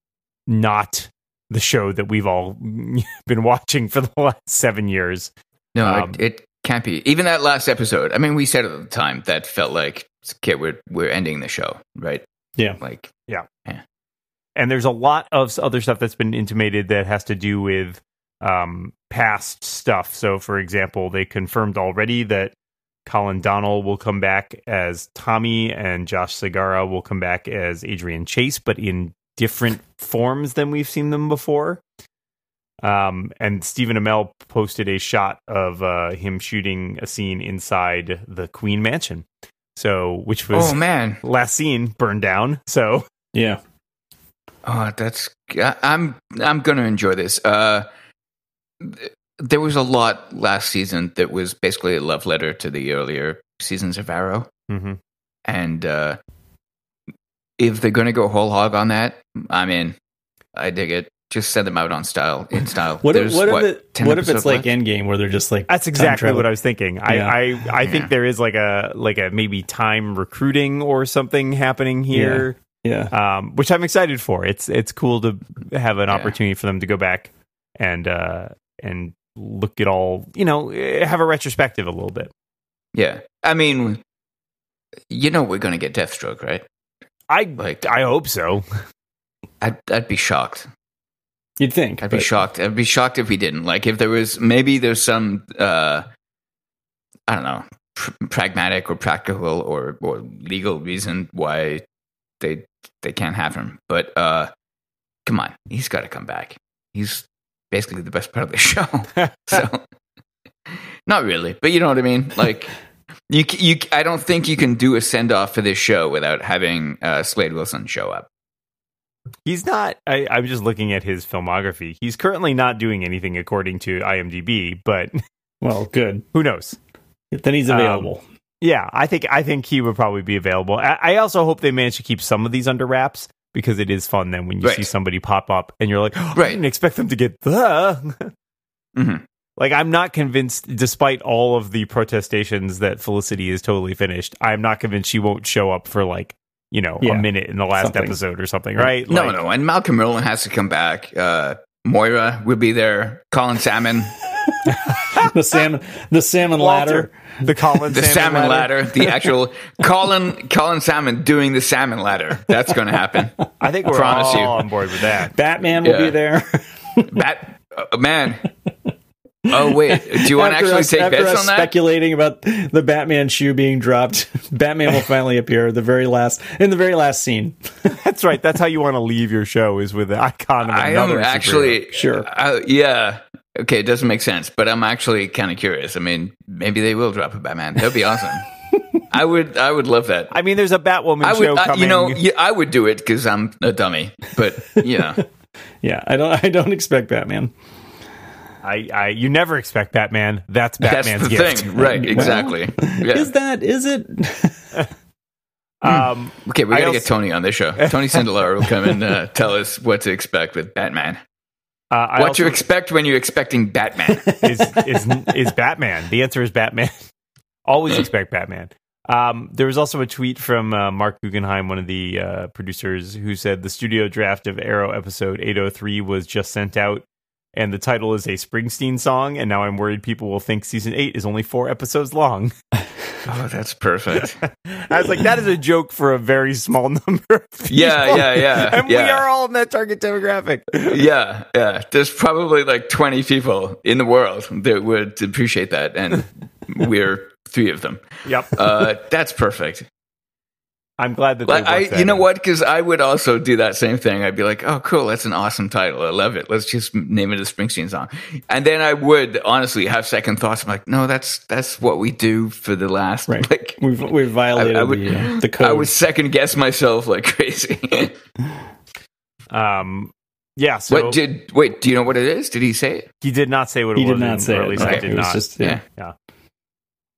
not the show that we've all been watching for the last seven years. No, Um, it, it can't be. Even that last episode. I mean, we said at the time that felt like okay, we're we're ending the show, right? Yeah. Like yeah. and there's a lot of other stuff that's been intimated that has to do with um, past stuff. So, for example, they confirmed already that Colin Donnell will come back as Tommy, and Josh Segarra will come back as Adrian Chase, but in different forms than we've seen them before. Um, and Stephen Amell posted a shot of uh, him shooting a scene inside the Queen Mansion. So, which was oh man, last scene burned down. So, Yeah. oh that's I, I'm I'm gonna enjoy this. Uh, th- there was a lot last season that was basically a love letter to the earlier seasons of Arrow, mhm. and uh, if they're gonna go whole hog on that, I'm in. I dig it. Just send them out on style in style. What, if, There's, what, if it, what if it's episodes like left? Endgame where they're just like That's exactly what I was thinking. I Yeah. I, I Yeah. think there is like a like a maybe time recruiting or something happening here, Yeah. um, which I'm excited for. It's it's cool to have an Yeah. opportunity for them to go back and uh, and look at all you know eh, have a retrospective a little bit. Yeah, I mean, you know, we're gonna get Deathstroke, right? I Like, I hope so. I'd I'd be shocked. You'd think. I'd be shocked. I'd be shocked if we didn't. Like, if there was maybe there's some, uh, I don't know, pr- pragmatic or practical or or legal reason why they they can't have him. But uh, come on, he's got to come back. He's basically the best part of the show. so, not really, but you know what I mean. Like, you you, I don't think you can do a send off for this show without having uh, Slade Wilson show up. He's not. I, I'm just looking at his filmography. He's currently not doing anything according to IMDb, but Well, good. who knows? Then he's Um, available. Yeah, I think I think he would probably be available. I, I also hope they manage to keep some of these under wraps because it is fun then when you Right. see somebody pop up and you're like, oh, I Right. didn't expect them to get the. Mhm. Like I'm not convinced, despite all of the protestations that Felicity is totally finished. I'm not convinced she won't show up for like you know Yeah. a minute in the last Something. episode or something, right? No, Like, no, and Malcolm Merlyn has to come back. Uh, Moira will be there. Colin Salmon, the salmon, the salmon Walter, ladder. the Colin the salmon, ladder. the actual Colin Colin Salmon doing the salmon ladder. That's going to happen. I think we're Promise all you. on board with that. Batman will Yeah. be there. Bat, uh, man. Oh wait, do you want to After actually us- take bets on that? speculating about the Batman shoe being dropped, Batman will finally appear the very last in the very last scene. That's right. That's how you want to leave your show is with the icon of I another. am superhero. actually Sure. Uh, yeah. Okay, it doesn't make sense, but I'm actually kind of curious. I mean, maybe they will drop a Batman. That'd be awesome. I would. I would love that. I mean, there's a Batwoman I show would. Uh, coming. you know, yeah, I would do it because I'm a dummy. But you know, Yeah, I don't I don't expect Batman. I, I, you never expect Batman. That's that's Batman's the gift. thing, right? Well, Exactly. Yeah. Is that is it? Um, Okay, we I gotta also- get Tony on this show. Tony Sindelar will come and uh, tell us what to expect with Batman. Uh, what also- you expect when you're expecting Batman. is is is Batman. The answer is Batman. Always expect Batman. Um, there was also a tweet from uh, Marc Guggenheim, one of the uh, producers, who said the studio draft of Arrow episode 803 was just sent out, and the title is a Springsteen song. And now I'm worried people will think season eight is only four episodes long. oh, that's perfect. I was like, that is a joke for a very small number. Of people. Yeah, yeah, yeah, and we are all in that target demographic. yeah, yeah. There's probably like 20 people in the world that would appreciate that, and we're three of them. Yep, Uh, that's perfect. I'm glad that. They Like, I, worked that you know in. what? Because I would also do that same thing. I'd be like, "Oh, cool, that's an awesome title. I love it. Let's just name it a Springsteen song." And then I would honestly have second thoughts. I'm like, "No, that's that's what we do for the last Right. like." We've we've violated I- I would- the, uh, the code. I would second guess myself like crazy. Um, yeah. So what did wait? Do you know what it is? Did he say it? he did not say what it he was. did not say or it. at least no. I did it was not. just yeah. Yeah. yeah.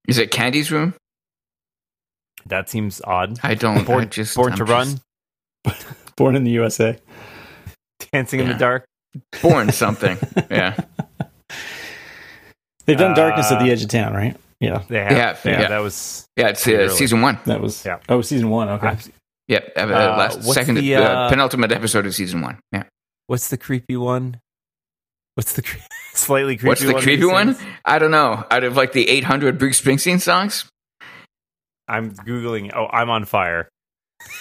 Is it Candy's room? That seems odd. I don't. I Born, just born I'm to just- run, Born in the USA. dancing in the dark. Born something. yeah. They've done Darkness at Uh, the Edge of Town, right? Yeah, They have. Yeah, yeah, yeah. that was. Yeah. It's uh, season one. that was. Yeah. Oh, season one. Okay. I- Yeah. Uh, Uh, last what's second the, uh, uh, penultimate episode of season one. Yeah. what's the creepy one? What's the cre- slightly creepy? What's the one creepy one? sings? I don't know. Out of like the 800 Bruce Springsteen songs, I'm googling. Oh, I'm on fire.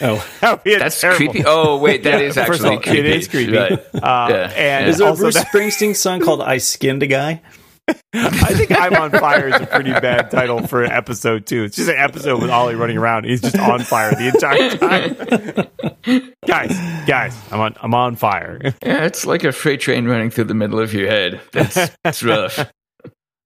oh, That would be a that's terrible- creepy. Oh wait, that Yeah, is actually all, creepy. It is creepy. Right. Uh, Yeah. And is there a also Bruce that- Springsteen song called "I Skinned a Guy"? I think I'm on fire is a pretty bad title for an episode too. It's just an episode with Ollie running around. He's just on fire the entire time. guys, guys, I'm on I'm on fire. Yeah, it's like a freight train running through the middle of your head. That's, that's rough.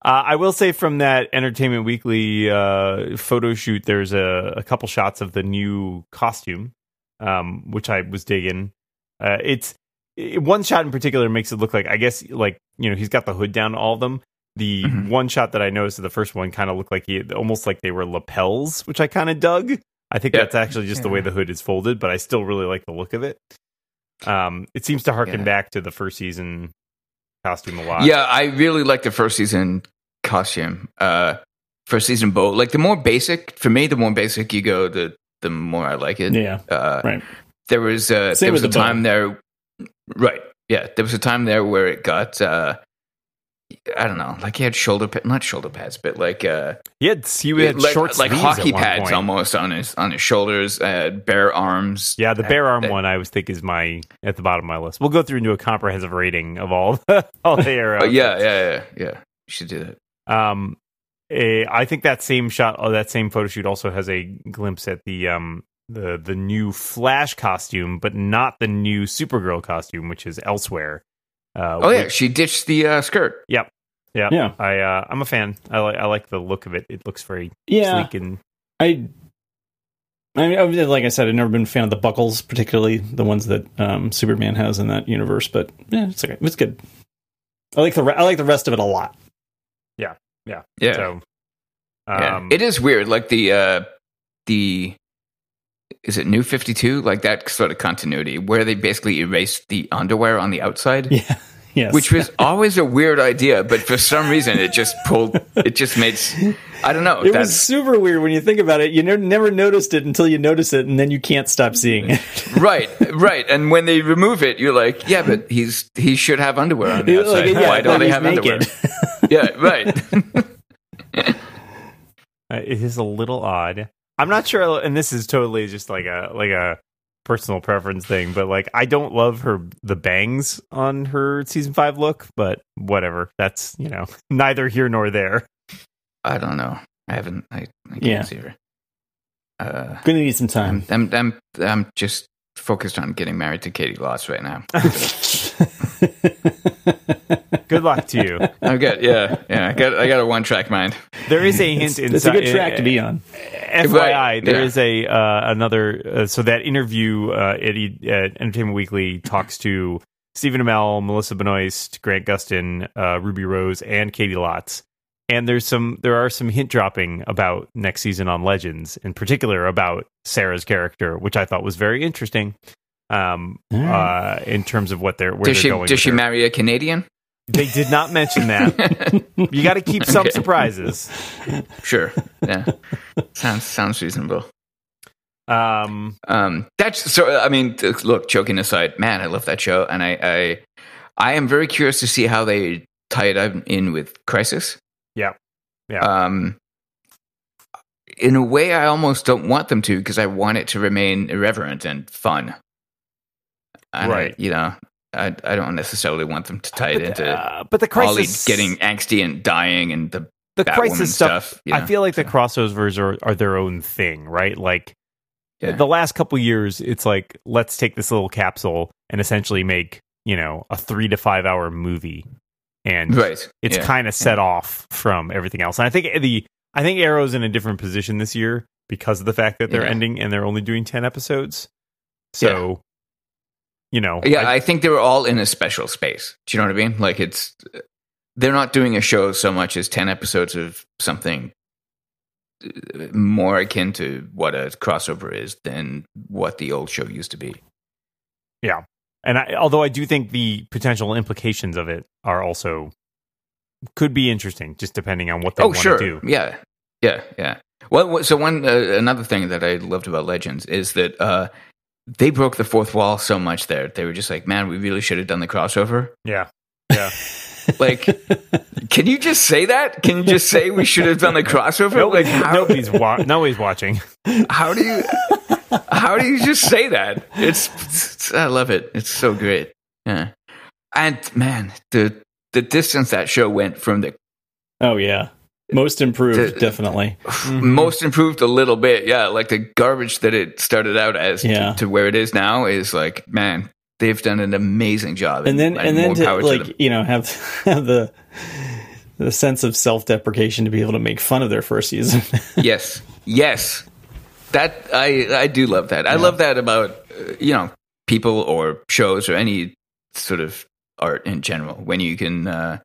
Uh, I will say from that Entertainment Weekly uh, photo shoot, there's a, a couple shots of the new costume, um, which I was digging. Uh, it's it, one shot in particular makes it look like I guess like you know he's got the hood down to all of them. The Mhm. one shot that I noticed of the first one kind of looked like he almost like they were lapels, which I kind of dug. I think Yeah. that's actually just the way the hood is folded, but I still really like the look of it. Um, it seems to harken Yeah. back to the first season costume a lot. Yeah, I really like the first season costume. Uh, first season boat. Like the more basic for me, the more basic you go, the the more I like it. Yeah, Uh, right. There was uh, Same there was a the bow. time there, right? Yeah, there was a time there where it got. Uh, I don't know, like he had shoulder pad, not shoulder pads, but like uh, He had he had like, short like hockey pads point. almost on his on his shoulders, uh, bare arms. Yeah, the bare arm Uh, one I was think is my at the bottom of my list. We'll go through and do a comprehensive rating of all all the era. uh, yeah, yeah, yeah, yeah. You should do that. Um, eh, I think that same shot, oh, that same photo shoot also has a glimpse at the um the the new Flash costume, but not the new Supergirl costume, which is elsewhere. Uh, Oh yeah, which- she ditched the uh, skirt. yep, yep. Yeah. I uh, I'm a fan. I like I like the look of it. It looks very Yeah, sleek and I. I mean, like I said, I've never been a fan of the buckles, particularly the ones that um, Superman has in that universe. But yeah, it's okay. It's good. I like the re- I like the rest of it a lot. Yeah, so. yeah. Um, it is weird. Like the uh, the is it New Fifty Two? Like that sort of continuity where they basically erased the underwear on the outside. Yeah. Yes. Which was always a weird idea, but for some reason it just pulled. It just made. I don't know. it that's was super weird when you think about it. You never, never noticed it until you notice it, and then you can't stop seeing it. right, right. And when they remove it, you're like, yeah, but he's he should have underwear on the Like, outside. yeah, Why don't they he's have underwear? yeah, right. Uh, it is a little odd. I'm not sure, and this is totally just like a like a personal preference thing, but like I don't love her the bangs on her season five look, but whatever. That's you know neither here nor there. I don't know. I haven't. I, I can't Yeah. see her. Uh, Gonna need some time. I'm, I'm I'm I'm just focused on getting married to Caity Lotz right now. Good luck to you. I've got yeah yeah. I got I got a one track mind. There is a hint. Inside. It's a good track to be on. FYI, Right, there yeah. is a uh, another. Uh, so that interview uh, at, at Entertainment Weekly talks to Stephen Amell, Melissa Benoist, Grant Gustin, uh, Ruby Rose, and Caity Lotz. And there's some there are some hint dropping about next season on Legends, in particular about Sara's character, which I thought was very interesting. Um, All right. uh, in terms of what they're where Does they're she going. does she her. marry a Canadian? They did not mention that. you got to keep some Okay. surprises. Sure. Yeah. sounds sounds reasonable. Um, Um, that's so. I mean, look, joking aside, man, I love that show, and I, I, I am very curious to see how they tie it in with Crisis. Yeah. Yeah. Um, in a way, I almost don't want them to because I want it to remain irreverent and fun. And I- Right. you know, I I don't necessarily want them to tie it but, into uh, but the Ollie crisis getting angsty and dying and the the Batwoman crisis stuff. stuff, you I feel like the crossovers are, are their own thing, right? Like Yeah. the last couple years, it's like let's take this little capsule and essentially make you know a three to five hour movie, and right. it's yeah. kind of set off from everything else. And I think the I think Arrow's in a different position this year because of the fact that they're Yeah. ending and they're only doing ten episodes. So, you know, Yeah, I- I, think they were all in a special space. Do you know what I mean? Like it's they're not doing a show so much as ten episodes of something uh, more akin to what a crossover is than what the old show used to be. Yeah. And I, although I do think the potential implications of it are also could be interesting, just depending on what they oh, want sure. to do. Yeah, yeah, yeah. Well, so one uh, another thing that I loved about Legends is that uh, they broke the fourth wall so much. There, they were just like, "Man, we really should have done the crossover." Yeah, yeah. like, can you just say that? Can you just say we should have done the crossover? Nobody, like, how, nobody's wa- nobody's watching. how do you how do you just say that? It's, it's I love it. It's so great. Yeah, and man, the the distance that show went from the Oh yeah, most improved, The- definitely. most improved a little bit. Yeah, like the garbage that it started out as Yeah. to, to where it is now is like, man, they've done an amazing job. And then and then to like you know have have the the sense of self deprecation to be able to make fun of their first season. yes, yes, that I I do love that. I love that about uh, you know people or shows or any sort of art in general when you can. Uh,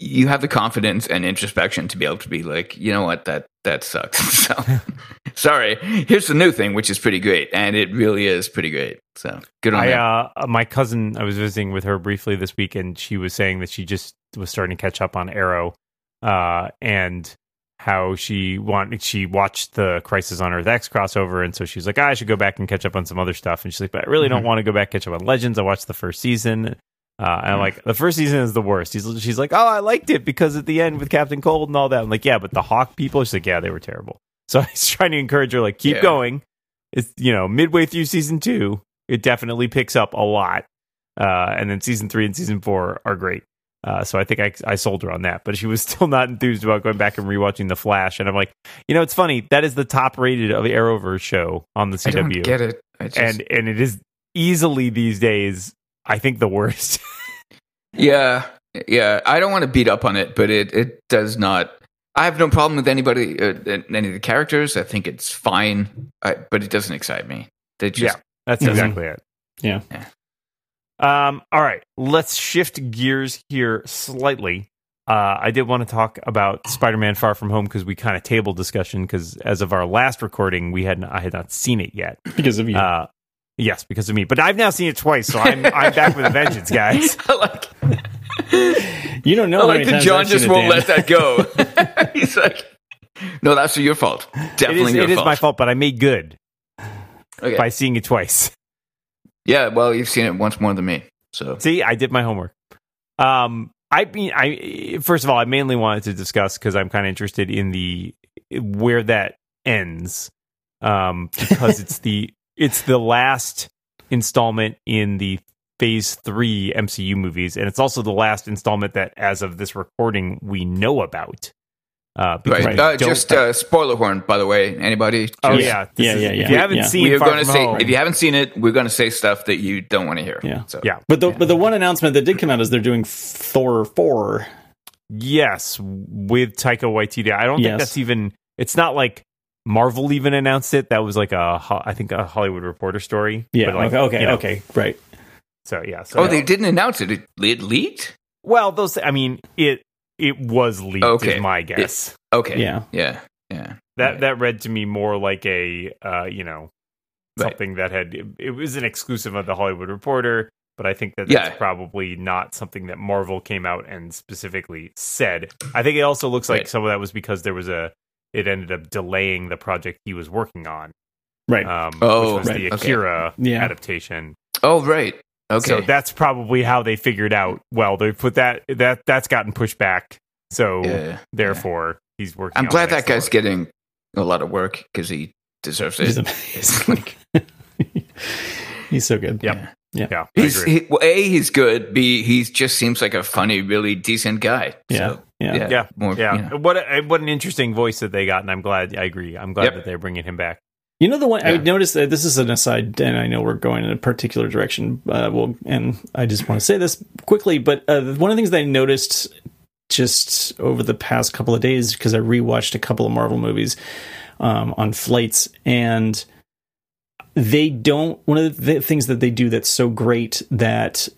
you have the confidence and introspection to be able to be like, you know what, that that sucks. so, sorry. Here's the new thing, which is pretty great, and it really is pretty great. So, good on I uh, my cousin, I was visiting with her briefly this week, and she was saying that she just was starting to catch up on Arrow, uh, and how she want she watched the Crisis on Earth X crossover, and so she's like, ah, I should go back and catch up on some other stuff, and she's like, but I really don't want to go back and catch up on Legends. I watched the first season. Uh, and I'm like, the first season is the worst. He's, she's like, oh, I liked it because at the end with Captain Cold and all that. I'm like, yeah, but the Hawk people. She's like, yeah, they were terrible. So I was trying to encourage her, like, keep Yeah. going. It's you know midway through season two, it definitely picks up a lot, uh, and then season three and season four are great. Uh, so I think I, I sold her on that, but she was still not enthused about going back and rewatching The Flash. And I'm like, you know, it's funny that is the top rated of Arrowverse show on the I don't CW, get it. I just, and and it is easily these days, I think the worst. yeah, yeah. I don't want to beat up on it, but it it does not. I have no problem with anybody, uh, any of the characters. I think it's fine, I, but it doesn't excite me. They just Yeah. That's Mhm. exactly it. Yeah. Um, all right, let's shift gears here slightly. Uh, I did want to talk about Spider-Man: Far From Home because we kind of table discussion because as of our last recording, we had I had not seen it yet. because of you. Uh, yes, because of me, but I've now seen it twice, so I'm I'm back with a vengeance, guys. I like. you don't know I like many that John just won't let that go. He's like, no, that's your fault. It is Definitely your it is fault. my fault, but I made good Okay. by seeing it twice. Yeah, well, you've seen it once more than me. So See, I did my homework. Um, I mean, I first of all, I mainly wanted to discuss because I'm kind of interested in the where that ends, um, because it's the it's the last installment in the Phase Three MCU movies, and it's also the last installment that, as of this recording, we know about. Uh, because right, uh, just uh, spoiler horn, by the way. Anybody? oh yeah, Yeah, is- yeah, If you haven't Yeah. seen, we are going to say Home- if you haven't seen it, we're going to say stuff that you don't want to hear. Yeah. So yeah, But the but the one announcement that did come out is they're doing Thor four. Yes, with Taika Waititi. I don't Yes. think that's even. It's not like Marvel even announced it. That was like a, I think a Hollywood Reporter story. Yeah. But, like, okay. Okay. you know, okay. Right. So yeah. So Oh, they didn't announce it. It, it leaked. well, those. I mean, it it was leaked. Okay. Is my guess. Okay. Yeah. Yeah. Yeah. that Right. that read to me more like a uh, you know Right. something that had it, it was an exclusive of the Hollywood Reporter. But I think that Yeah. that's probably not something that Marvel came out and specifically said. I think it also looks like some of that was because there was a. It ended up delaying the project he was working on. Right. um, Oh, which was right, the okay. Akira Yeah. adaptation. Oh, right. Okay. So that's probably how they figured out. Well, they put that that that's gotten pushed back. So yeah. therefore, he's working. I'm on glad the that guy's one. getting a lot of work because he deserves He's it. amazing. He's so good. Yep. Yeah. Yeah. Yeah, He's agree. he, well, a he's good. B he just seems like a funny, really decent guy. Yeah. So, Yeah. yeah, more, yeah. you know. What what an interesting voice that they got, and I'm glad. I agree. I'm glad Yep. that they're bringing him back. You know the one I noticed that this is an aside, and I know we're going in a particular direction. Uh, well, and I just want to say this quickly, but uh, one of the things that I noticed just over the past couple of days because I rewatched a couple of Marvel movies um, on flights, and they don't. One of the things that they do that's so great that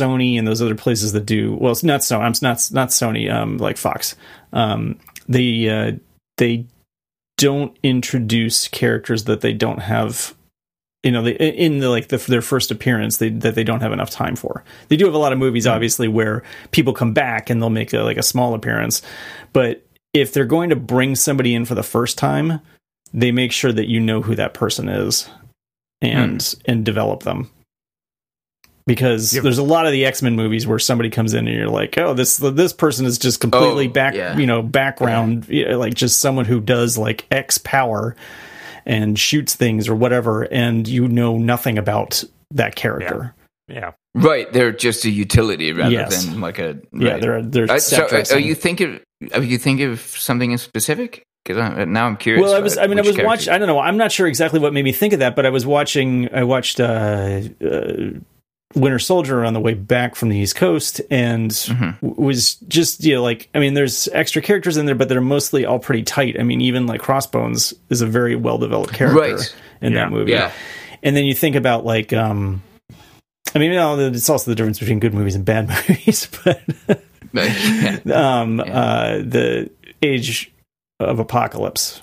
Sony and those other places that do well, it's not Sony. I'm not not Sony. Um, like Fox. Um, they uh, they don't introduce characters that they don't have you know they, in the like the, their first appearance they, that they don't have enough time for they do have a lot of movies Mm-hmm. obviously where people come back and they'll make a, like a small appearance but if they're going to bring somebody in for the first time they make sure that you know who that person is and Hmm. and develop them because Yep. there's a lot of the X-Men movies where somebody comes in and you're like, oh, this this person is just completely Oh, back, yeah. you know, background, you know, like just someone who does like X power and shoots things or whatever, and you know nothing about that character. Yeah. Right, they're just a utility rather Yes. than like a. Yeah, right. they're they're Uh, so, uh, are dressing. you thinking? Are you thinking of something in specific? Because now I'm curious. Well, I was. I mean, I was watching. I don't know. I'm not sure exactly what made me think of that, but I was watching. I watched uh, uh, Winter Soldier on the way back from the East Coast, and Mhm. was just you know like. I mean, there's extra characters in there, but they're mostly all pretty tight. I mean, even like Crossbones is a very well developed character Right. in Yeah. that movie. Yeah. And then you think about like. um I mean, you know, it's also the difference between good movies and bad movies, but um, uh, the Age of Apocalypse,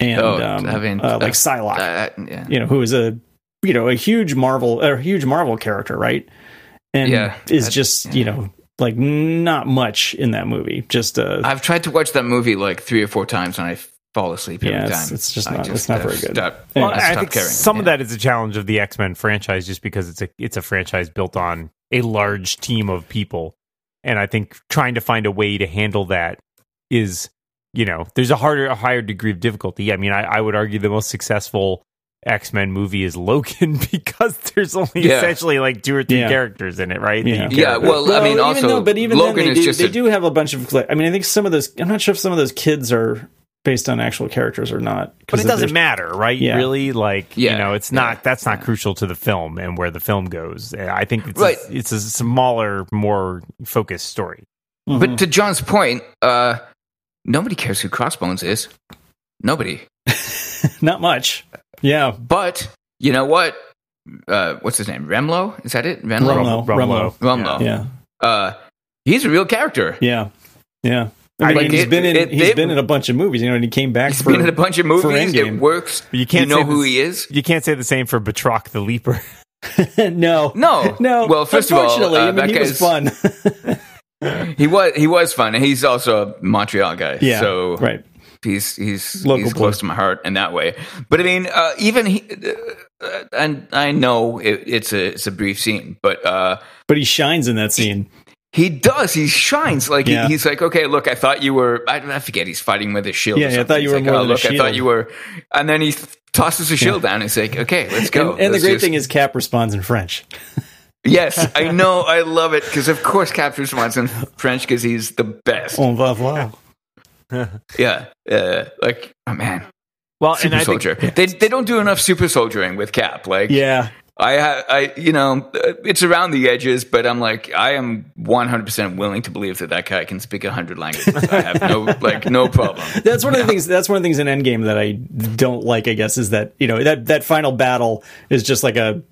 and Oh, um, I mean, uh, like uh, Psylocke, Uh, yeah. you know, who is a you know a huge Marvel, a huge Marvel character, right? And Yeah, is that- just you know like not much in that movie. Just uh, I've tried to watch that movie like three or four times and I fall asleep every Yeah, time. it's- it's just I not- it's not I've very good. stopped- Well, Well, I've I think caring. some of that is a challenge of the X Men franchise, just because it's a it's a franchise built on a large team of people, and I think trying to find a way to handle that is, you know, there's a harder, a higher degree of difficulty. I mean, I, I would argue the most successful X Men movie is Logan because there's only Yeah. essentially like two or three Yeah. characters in it, right? that Yeah. Yeah, about. well, I mean, even also, though- but even Logan then, they, do, they a- do have a bunch of. I mean, I think some of those. I'm not sure if some of those kids are based on actual characters or not. But it doesn't matter, right? Yeah. Really, like you know, it's not Yeah. that's not crucial to the film and where the film goes. I think it's Right. a, it's a smaller, more focused story. Mhm. But to John's point, uh, nobody cares who Crossbones is. Nobody. not much. Yeah, But you know what? Uh, what's his name? Remlo? Is that it? Remlo? Rumlow. Rumlow. Rumlow. yeah, Uh, he's a real character. yeah, yeah. I mean, Like, he's it- been in. it- he's it- been in a bunch of movies, you know, and he came back He's for. been in a bunch of movies. Endgame. It works. But you can't know who this- he is. You can't say the same for Batroc the Leaper. no, No, no. Well, first of all, unfortunately, uh, I mean, that he was guy's- fun. He was he was fun, and he's also a Montreal guy. yeah, so right. He's he's Local he's boy. close to my heart in that way. But I mean, uh, even he, uh, and I know it, it's a it's a brief scene, but uh, But he shines in that scene. he does. He shines like Yeah. he, he's like, okay, look, I thought you were. I, I forget. He's fighting with his shield. Yeah, yeah, I thought you He's were like, more oh, than a look, I thought you were. And then he tosses the shield down. And he's like, okay, let's go. And, and the Let's great just- thing is, Cap responds in French. yes, I know, I love it because of course, Cap responds in French because he's the best. On va voir. Yeah, uh, like oh man, Well, super and I think soldier. They they don't do enough super soldiering with Cap. Like Yeah, I I you know uh, it's around the edges, but I'm like I am 100 percent willing to believe that that guy can speak hundred languages. I have no like no problem. that's one of the things. That's one of the things in Endgame that I don't like. I guess is that you know that that final battle is just like a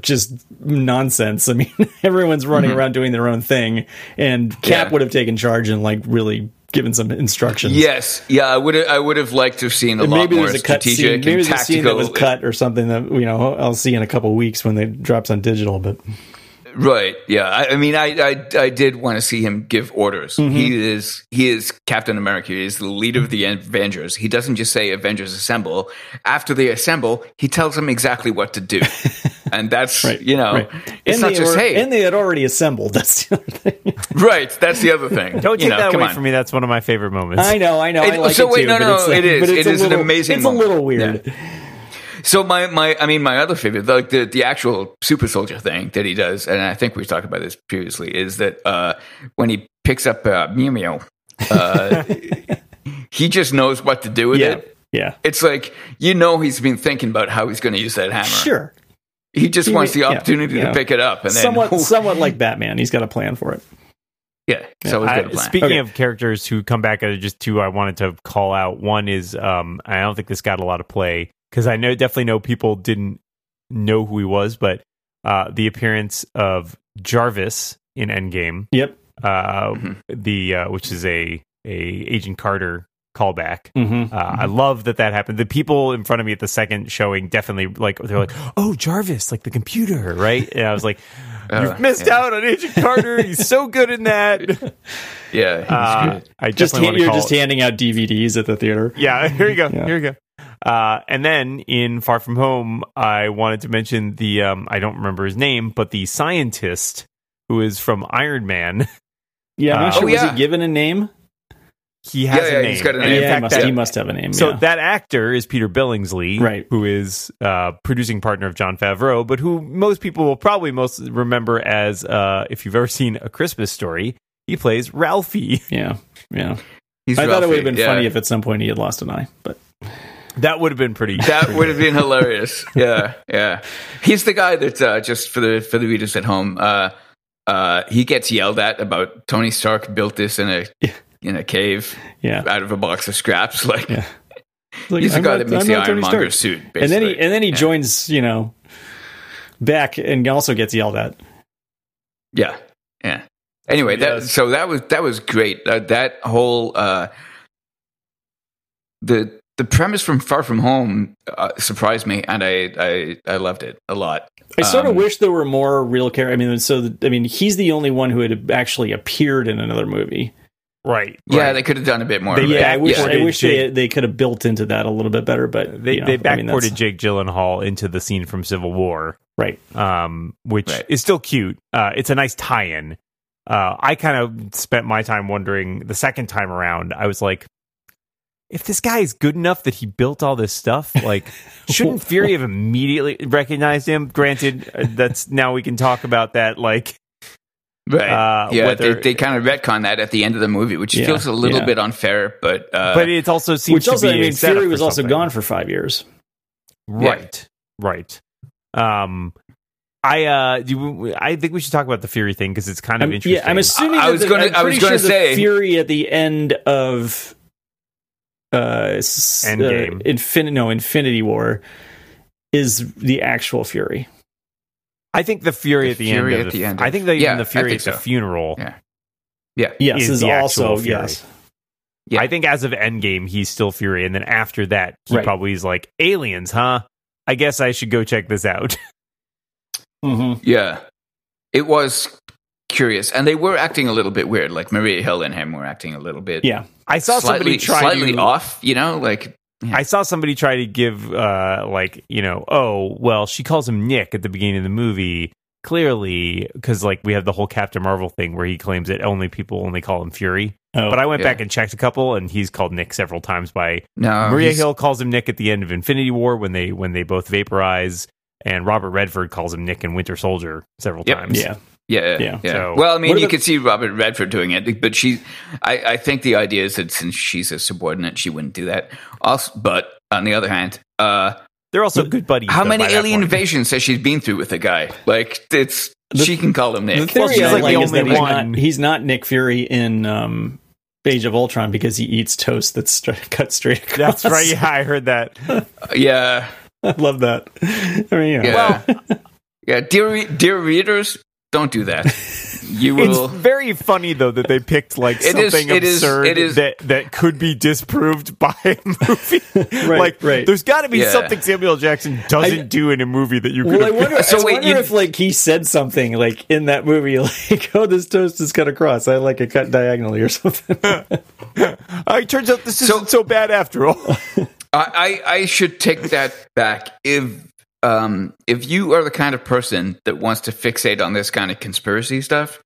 just nonsense. I mean, everyone's running around doing their own thing, and Cap Mm-hmm. Yeah. would have taken charge and like really given some instructions. Yes, yeah, I would I would have liked to have seen a And lot maybe more there's a cut scene. Maybe and there's a scene that was cut or something that you know I'll see in a couple weeks when it drops on digital. But Right. Yeah. I, I mean, I, I I did want to see him give orders. Mm-hmm. He is he is Captain America. He is the leader of the Avengers. He doesn't just say Avengers assemble. After they assemble, he tells them exactly what to do. and that's Right, you know, right. it's and not they just were- hey. and they had already assembled. That's the other thing. right. That's the other thing. don't You take know, that away on. from me. That's one of my favorite moments. I know, I know. I like so it wait, too, no, no, it's, it is. But it's It a an little, amazing It's moment. a little weird. So my my I mean my other favorite like the the actual super soldier thing that he does and I think we've talked about this previously is that uh when he picks up uh, Mew Mew uh he just knows what to do with Yeah, it. yeah, It's like you know he's been thinking about how he's going to use that hammer. sure. He just He wants the opportunity yeah. to pick it up and then somewhat, somewhat like Batman. He's got a plan for it. yeah, it's always I- got a plan. speaking Okay. of characters who come back, uh, just two I wanted to call out. One is um, I don't think this got a lot of play because I know definitely know people didn't know who he was, but uh, the appearance of Jarvis in Endgame, Yep. uh, Mhm. the uh, which is a a Agent Carter callback. Mm-hmm. Uh, I love that that happened. The people in front of me at the second showing definitely like they're like, "Oh, Jarvis, like the computer, right?" And I was like, "You've Uh, missed yeah. out on Agent Carter. He's so good in that." Yeah, he's Uh, good. I Just hand, you're call just handing out DVDs at the theater. yeah, here you go. Yeah. Here you go. Uh, and then in Far From Home, I wanted to mention the um, I don't remember his name, but the scientist who is from Iron Man. Yeah, I'm not Uh, sure. Oh, Was yeah. he given a name? He has Yeah, a yeah, name. he's got a name. yeah, fact, he must, that- he must have a name. so that actor is Peter Billingsley, Right. Who is uh, producing partner of Jon Favreau, but who most people will probably most remember as uh, if you've ever seen A Christmas Story, he plays Ralphie. yeah, yeah. He's I thought it would have been funny if at some point he had lost an eye, but That would have been pretty. That would have been hilarious. Yeah, yeah. He's the guy that uh, just for the for the readers at home. Uh, uh, he gets yelled at about Tony Stark built this in a in a cave yeah, out of a box of scraps. Like yeah. Like, he's the I'm guy not- that makes I'm the not Tony Ironmonger suit. Basically. And then he and then he Yeah. joins, you know, back and also gets yelled at. Yeah, yeah. Anyway, that so that was that was great. Uh, that whole uh, the the premise from Far From Home uh, surprised me, and I, I I loved it a lot. I sort of Um, wish there were more real characters. I mean, so the, I mean, he's the only one who had actually appeared in another movie. Right. Yeah, right. they could have done a bit more. They- Yeah, I wish Yeah. I wish they they could have built into that a little bit better. But They you know, they I mean, backported Jake Gyllenhaal into the scene from Civil War. right. um, which Right. is still cute. Uh, it's a nice tie-in. Uh, I kind of spent my time wondering the second time around. I was like, if this guy is good enough that he built all this stuff, like, shouldn't Fury have immediately recognized him? Granted, uh, that's now we can talk about that. Like, Right. Uh, yeah, whether- they, they kind of retcon that at the end of the movie, which Yeah, feels a little yeah. bit unfair, but uh, but it also seems Which also, to I be a mean, Fury for was also gone for five years. Right. Right. Um, I uh, do. I think we should talk about the Fury thing because it's kind of I'm, interesting. yeah, I'm assuming. I- I was gonna- I'm was gonna sure say- Fury at the end of uh, Endgame. uh, Infin- no, Infinity War is the actual Fury. I think the Fury The at the Fury end. at Of the end I think that Yeah, even the Fury think at the funeral. Yeah. yeah, Yes, Is is, the also Fury. yes. Yeah. I think as of Endgame, he's still Fury, and then after that, he Right. probably is like aliens, huh? I guess I should go check this out. hmm yeah. It was curious, and they were acting a little bit weird. Like Maria Hill and him were acting a little bit, Yeah, I saw slightly, somebody try slightly to. off. You know, like I saw somebody try to give, uh, like you know, oh well, she calls him Nick at the beginning of the movie. Clearly, because like we have the whole Captain Marvel thing where he claims that only people only call him Fury. oh, But I went yeah. back and checked a couple, and he's called Nick several times by no, Maria he's- Hill calls him Nick at the end of Infinity War when they when they both vaporize, and Robert Redford calls him Nick in Winter Soldier several Yep. times. yeah, Yeah, Yeah. yeah. So- well, I mean, you about- could see Robert Redford doing it, but she, I, I think the idea is that since she's a subordinate, she wouldn't do that. Also, but on the other hand, uh, they're also good buddies. how though, many alien invasions has she been through with the guy? Like, it's The- she can call him The Nick. theory she's I like like the is that only he's one. not, he's not Nick Fury in um, Age of Ultron because he eats toast that's stra- cut straight across. That's right. Yeah, I heard that. yeah, I love that. I mean, yeah. yeah, yeah. Dear, re- dear readers, don't do that. You will. It's very funny though that they picked like It is- something it is- absurd it is- that that could be disproved by a movie. like, right. there's got to be Yeah. something Samuel Jackson doesn't I- do in a movie that you could. Well, I wonder, So I wait, wonder you- if like he said something like in that movie, like, "Oh, this toast is cut across. I like it cut diagonally or something." Uh, it turns out this So- isn't so bad after all. I, I I should take that back. If um if you are the kind of person that wants to fixate on this kind of conspiracy stuff,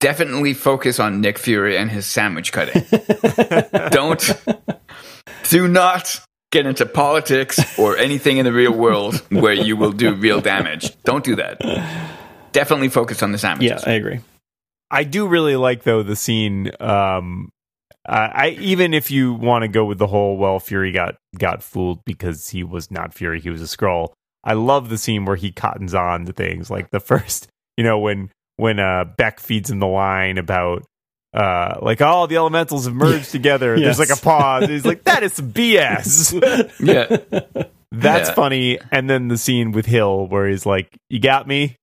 definitely focus on Nick Fury and his sandwich cutting. Don't do not get into politics or anything in the real world where you will do real damage. Don't do that. Definitely focus on the sandwiches. yeah. I agree. I do really like though the scene. Um, uh, I even if you want to go with the whole well, Fury got got fooled because he was not Fury, he was a Skrull. I love the scene where he cottons on to things like the first, you know, when when uh, Beck feeds him the line about uh, like all the elementals have merged together. Yes. There's like a pause. He's like, that is some BS. yeah. That's Yeah. funny. And then the scene with Hill where he's like, "You got me,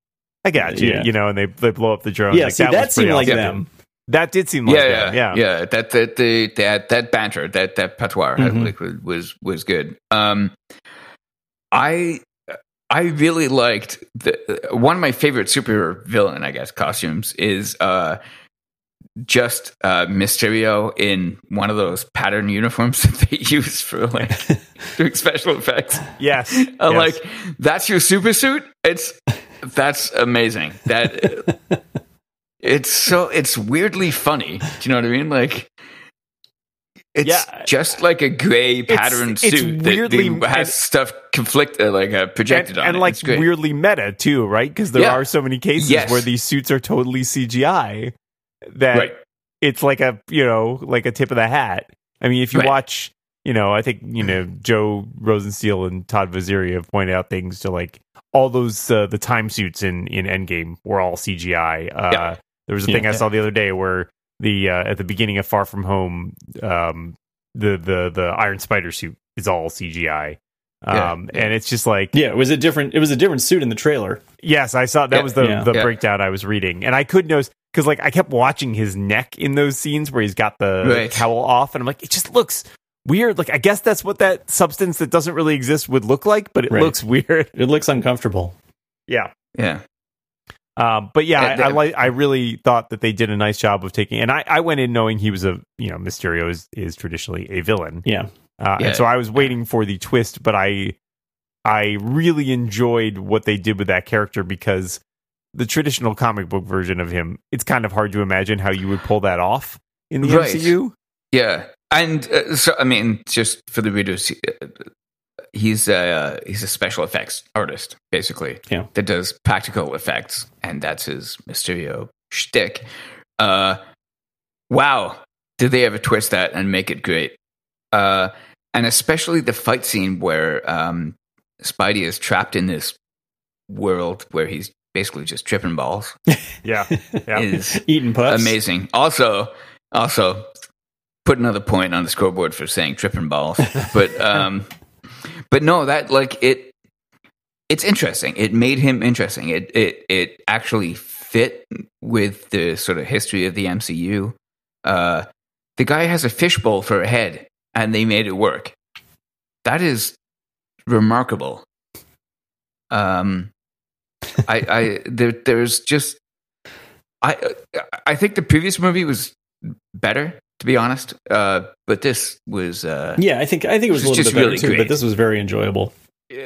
I got you," Yeah. you know, and they they blow up the drone. yeah, like, see, that, was pretty seemed like awesome. them. That did seem like yeah, that. yeah, Yeah. yeah. That that the that that banter, that that patois, I Mhm. like, was- was good. Um, I I really liked the one of my favorite super villain, I guess, costumes is uh just uh Mysterio in one of those pattern uniforms that they use for like doing special effects. Yes. Yes. like, that's your super suit? It's that's amazing. That it's so it's weirdly funny. Do you know what I mean? Like it's Yeah. just like a gray pattern it's suit that- weirdly- that has and- stuff conflict uh, like uh, projected and, on and it. like It's weirdly meta too, right? Because there Yeah. are so many cases Yes. where these suits are totally CGI that right. it's like a you know like a tip of the hat. I mean, if you Right. watch, you know, I think you know Joe Rosensteel and Todd Vaziri have pointed out things to like all those uh, the time suits in in Endgame were all CGI. Uh, Yeah. There was a thing Yeah. I saw the other day where the uh, at the beginning of Far From Home, um, the the the Iron Spider suit is all CGI. Yeah, Um, yeah. and it's just like Yeah, it was a different. It was a different suit in the trailer. Yes, I saw that Yeah, was the yeah, the yeah. breakdown I was reading, and I could notice because like I kept watching his neck in those scenes where he's got the Right. towel off, and I'm like, it just looks weird. Like I guess that's what that substance that doesn't really exist would look like, but it Right. looks weird. It looks uncomfortable. Yeah. Yeah. Um, but yeah, I, I like. I really thought that they did a nice job of taking, and I, I went in knowing he was a, you know, Mysterio is is traditionally a villain, Yeah, uh, Yeah. and so I was waiting for the twist, but I I really enjoyed what they did with that character because the traditional comic book version of him, it's kind of hard to imagine how you would pull that off in the Right. MCU. Yeah, and uh, so I mean, just for the readers, uh, he's a he's a special effects artist, basically. Yeah. that does practical effects, and that's his Mysterio shtick. Uh, wow, did they ever twist that and make it great? Uh, and especially the fight scene where um, Spidey is trapped in this world where he's basically just tripping balls Yeah, yeah. is eating puffs. amazing. Also, also put another point on the scoreboard for saying tripping balls. But um, but no, that like it. It's interesting. It made him interesting. It it it actually fit with the sort of history of the MCU. Uh, the guy has a fishbowl for a head, and they made it work. That is remarkable. Um, I, I there, there's just I I think the previous movie was better, to be honest. Uh, but this was uh, Yeah, I think I think it was a little just bit better really too, great. but this was very enjoyable.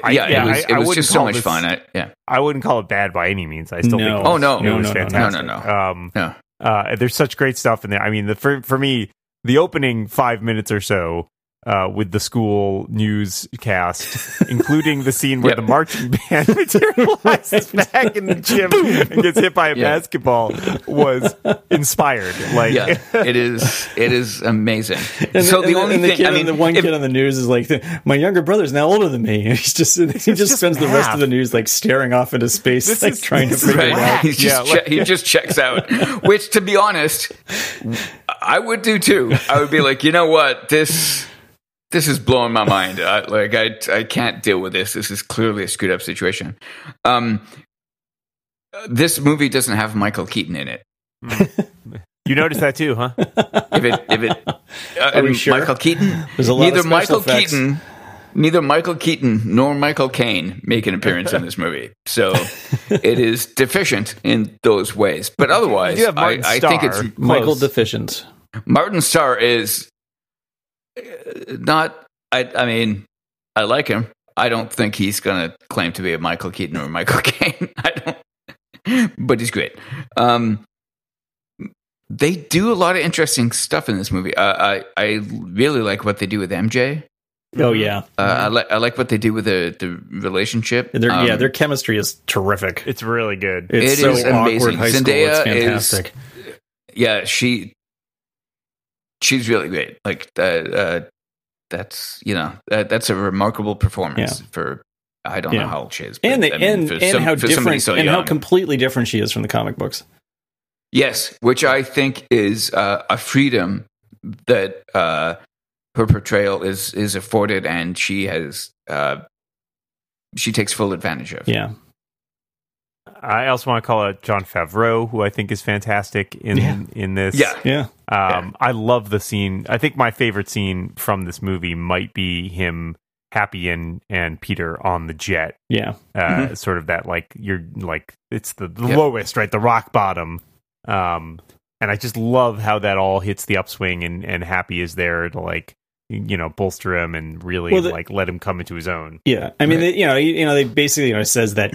I- yeah, yeah, it was, I- it I was wouldn't just so much this- fun. I, yeah, I wouldn't call it bad by any means. I still No. think it Oh, was, no. it No, was no, no, no. fantastic. No, no, Um, no. uh, there's such great stuff in there. I mean, the for for me, the opening five minutes or so uh, with the school newscast, including the scene where Yep. the marching band materializes back in the gym and gets hit by a Yeah. basketball, was inspired. Like, yeah, it is. It is amazing. And so the, the, and only the thing, kid, I mean, the one if- kid on the news is like, "My younger brother's now older than me." And he's just he just, just spends the rest of the news like staring off into space, This like is- trying to this is figure it right. out. He just Yeah, like- che- he just checks out. Which, to be honest, I would do too. I would be like, you know what, this this is blowing my mind. I, like, I I can't deal with this. This is clearly a screwed up situation. Um, this movie doesn't have Michael Keaton in it. you noticed that too, huh? If it if it uh, Are we sure? Michael Keaton, There's a lot neither of special Michael effects. Keaton. Neither Michael Keaton nor Michael Caine make an appearance in this movie, so it is deficient in those ways. But otherwise, I, Martin I think Starr. it's Michael Close. deficient. Martin Starr is not. I, I mean, I like him. I don't think he's going to claim to be a Michael Keaton or Michael Caine. I don't, but he's great. Um, they do a lot of interesting stuff in this movie. Uh, I I really like what they do with MJ. Oh yeah, Uh, I like I like what they do with the the relationship. their, yeah, Um, their chemistry is terrific. It's really good. It's It so is awkward amazing. high school. Zendaya it's is- yeah, she she's really great. Like uh, uh, that's you know that, that's a remarkable performance Yeah. for I don't Yeah. know how old she is, but, and the, I mean, and for and some- how different so and how completely different she is from the comic books. yes, which I think is uh, a freedom that uh, her portrayal is is afforded, and she has uh, she takes full advantage of. Yeah, I also want to call out Jon Favreau, who I think is fantastic in Yeah. in this. Yeah. Yeah. Um, I love the scene. I think my favorite scene from this movie might be him, Happy and and Peter on the jet. Yeah. Uh, Sort of that like you're like it's the, the Yep. lowest, right? The rock bottom. Um, and I just love how that all hits the upswing, and and Happy is there to like you know bolster him and really Well, the- like let him come into his own. Yeah, I mean, Right. they, you know, you, you know, they basically you know says that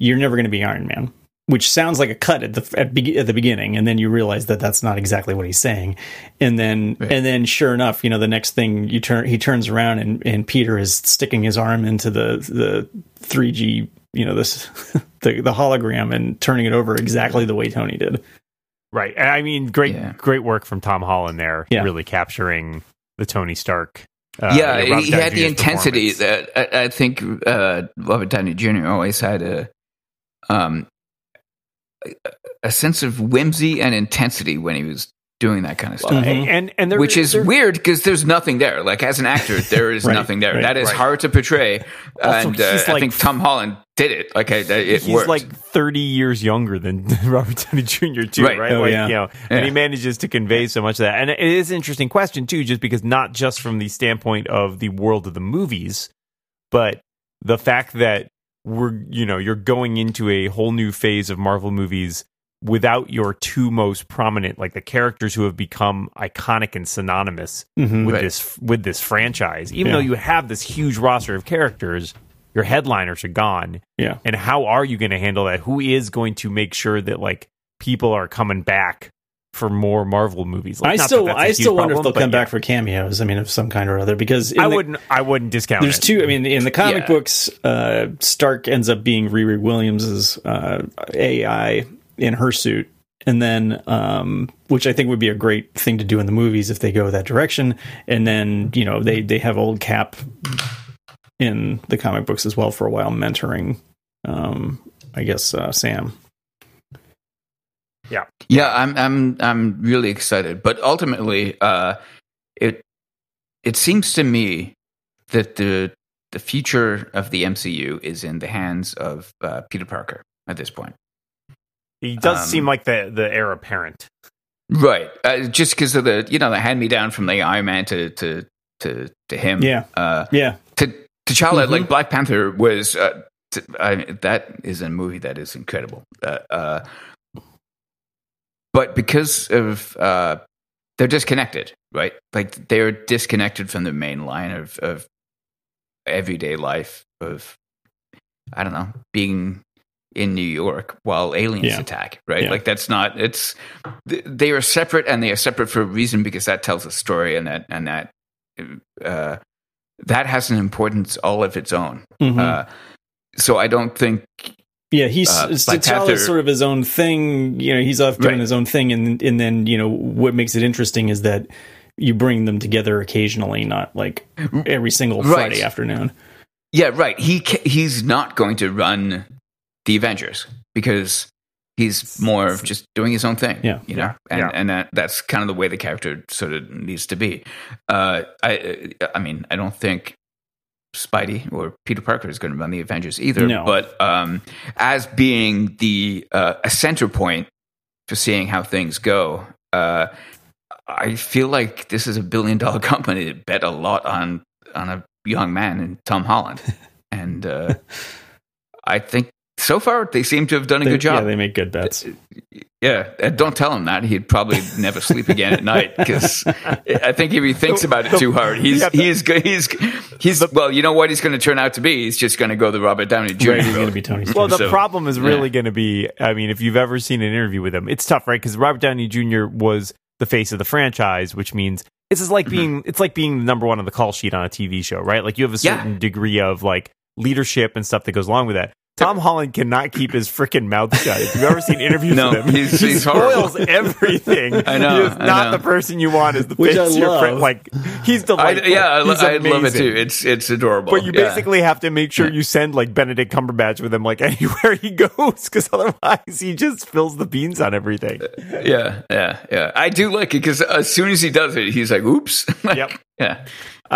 you're never going to be Iron Man, which sounds like a cut at the at, be, at the beginning, and then you realize that that's not exactly what he's saying, and then Right. and then sure enough, you know, the next thing you turn he turns around and and Peter is sticking his arm into the the three G, you know, this the the hologram and turning it over exactly the way Tony did. Right. I mean, great, Yeah. great work from Tom Holland there, Yeah. really capturing the Tony Stark. Uh, yeah, you know, he Downey had the intensity that I, I think uh, Robert Downey Jr. always had a um a- a sense of whimsy and intensity when he was doing that kind of stuff. Mhm. and and there, Which is there- weird because there's nothing there. Like as an actor, there is Right, nothing there. right, that is right. hard to portray, Also, and uh, he's I think Tom Holland did it. Like I, it He's worked. like 30 years younger than Robert Downey Jr. too, right? Right. Oh, like, yeah. you know, and he manages to convey so much of that. And it is an interesting question too, just because not just from the standpoint of the world of the movies, but the fact that we're, you know, you're going into a whole new phase of Marvel movies without your two most prominent, like the characters who have become iconic and synonymous Mhm. with Right. this with this franchise. Even Yeah. though you have this huge roster of characters, your headliners are gone Yeah, and how are you going to handle that who is going to make sure that like people are coming back for more marvel movies like, I still that that's a I still wonder if they'll come yeah. back for cameos. I mean, of some kind or other, because i the- wouldn't i wouldn't discount There's it two. I mean, in the comic Yeah. books, uh, Stark ends up being Riri Williams's uh, AI in her suit, and then um, which I think would be a great thing to do in the movies if they go that direction. And then you know they they have old Cap in the comic books as well for a while, mentoring. Um, I guess uh, Sam. Yeah, Yeah, I'm I'm I'm really excited, but ultimately, uh, it it seems to me that the the future of the MCU is in the hands of uh, Peter Parker at this point. he does um, seem like the the heir apparent Right, uh, just because of the you know the hand me down from the Iron Man to to to to him. Yeah. uh, Yeah, to T'Challa, Mhm. like Black Panther was. Uh, t- I, that is a movie that is incredible. But because of uh, they're disconnected, right? Like they're disconnected from the main line of, of everyday life of I don't know being in New York while aliens Yeah. attack, right? Yeah. Like that's not. It's they are separate and they are separate for a reason because that tells a story and that and that. Uh, that has an importance all of its own. Mhm. Uh, so I don't think Yeah, he's Uh, it's Black Panther- T'Challa's sort of his own thing. You know, he's off doing Right. his own thing, and and then you know what makes it interesting is that you bring them together occasionally, not like every single Right. Friday afternoon. Yeah, right. He he's not going to run the Avengers because he's more of just doing his own thing. Yeah. you know, Yeah. and Yeah. and that that's kind of the way the character sort of needs to be. Uh, I I mean, I don't think Spidey or Peter Parker is going to run the Avengers either. No. But um, as being the uh, a center point for seeing how things go. Uh, I feel like this is a billion dollar company that bet a lot on on a young man in Tom Holland, and uh, I think so far they seem to have done a They- good job. Yeah, they make good bets. Yeah, uh, don't tell him that. He'd probably never sleep again at night because I think if he thinks about it too hard, he's Yeah, the- he's go- he's he's well. You know what he's going to turn out to be? He's just going to go the Robert Downey Jr. Right, he's going to be Tony Stark. well the So, problem is really yeah. going to be i mean if you've ever seen an interview with him it's tough right because robert downey jr was the face of the franchise which means it's just like Mm-hmm. being it's like being the number one on the call sheet on a tv show right like you have a Yeah. certain degree of like leadership and stuff that goes along with that Tom Holland cannot keep his freaking mouth shut. If you've ever seen interviews No, with him, he's- he he's horrible. spoils everything. I know, He is not know. the person you want as the Which I of your friend. love. Like he's I, delightful. yeah, I, lo- He's I love it too. It's it's adorable. But you Yeah. basically have to make sure you send like Benedict Cumberbatch with him like anywhere he goes because otherwise he just spills the beans on everything. yeah, yeah, yeah. I do like it because as soon as he does it, he's like, "Oops." Yep. yeah. It's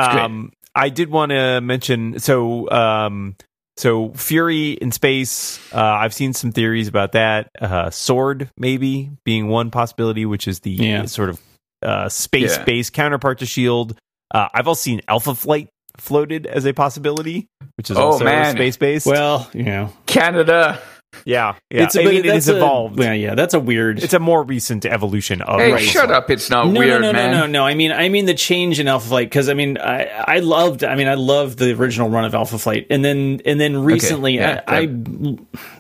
great. Um, I did want to mention so um, so Fury in space. Uh, I've seen some theories about that. Uh, Sword maybe being one possibility, which is the Yeah. sort of uh, space Yeah. based counterpart to Shield. Uh, I've also seen Alpha Flight floated as a possibility, which is Oh, also man. space based. Well, you know, Canada. Yeah, yeah. it's a, I mean, it that's a- evolved. Yeah, yeah, that's a weird. It's a more recent evolution of. Hey, Alpha shut up! It's not no, weird, no, no, man. no, no, no. I mean, I mean the change in Alpha Flight because I mean, I, I loved. I mean, I loved the original run of Alpha Flight, and then and then recently, yeah, I, I,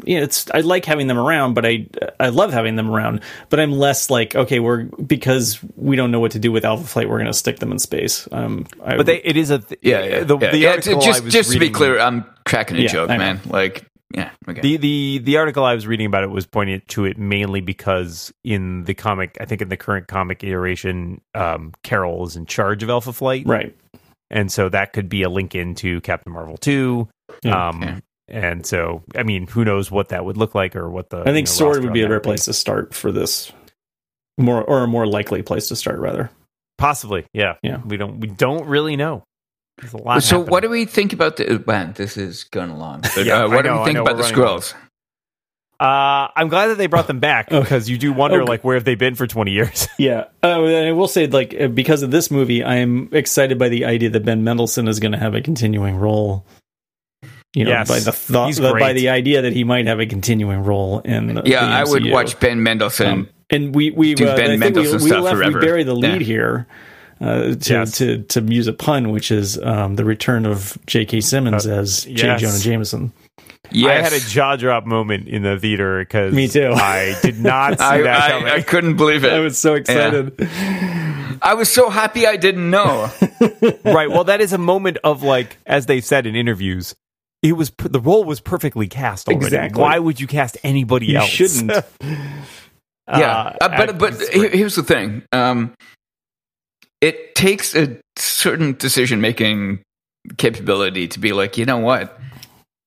yeah, it's I like having them around, but I I love having them around, but I'm less like okay, we're because we don't know what to do with Alpha Flight, we're going to stick them in space. Um, I, But they, it is a th- Yeah, yeah. The, yeah. the Yeah, article just I was just to be clear, I'm cracking a Yeah, joke, man. Like, yeah, okay. The the the article I was reading about it was pointing to it mainly because in the comic, I think in the current comic iteration, um, Carol is in charge of Alpha Flight, right. and so that could be a link into Captain Marvel two. Yeah. um, Okay. and so I mean, who knows what that would look like or what the I think you know, Sword would be a on that better place to start for this, more or a more likely place to start rather. Possibly, yeah, Yeah. We don't we don't really know. There's a lot. so, happening. what do we think about the? Man, this is going along. But, Yeah, uh, I what do know, we think know, about the running long. Skrulls? Uh, I'm glad that they brought them back because you do wonder, Okay. like, where have they been for 20 years? Yeah, uh, I will say, like, uh, because of this movie, I am excited by the idea that Ben Mendelsohn is going to have a continuing role. You know, Yes, by the thought, he's by the idea that he might have a continuing role in. The, Yeah, the I would watch Ben Mendelsohn. Um, and we we do uh, Ben I think we, Mendelsohn we left forever. we bury the lead Yeah. here. Uh, to, Yes. to to use a pun, which is um, the return of J.K. Simmons as yes. J. Jonah Jameson. yes, I had a jaw drop moment in the theater because Me too. I did not see I, that coming. I, I couldn't believe it. I was so excited. I was so happy I didn't know. right. Well, that is a moment of like, as they've said in interviews, it was the role was perfectly cast already. Exactly. Why would you cast anybody You else? shouldn't. yeah, uh, but but it's here- great. here's the thing. Um, it takes a certain decision making capability to be like, you know what,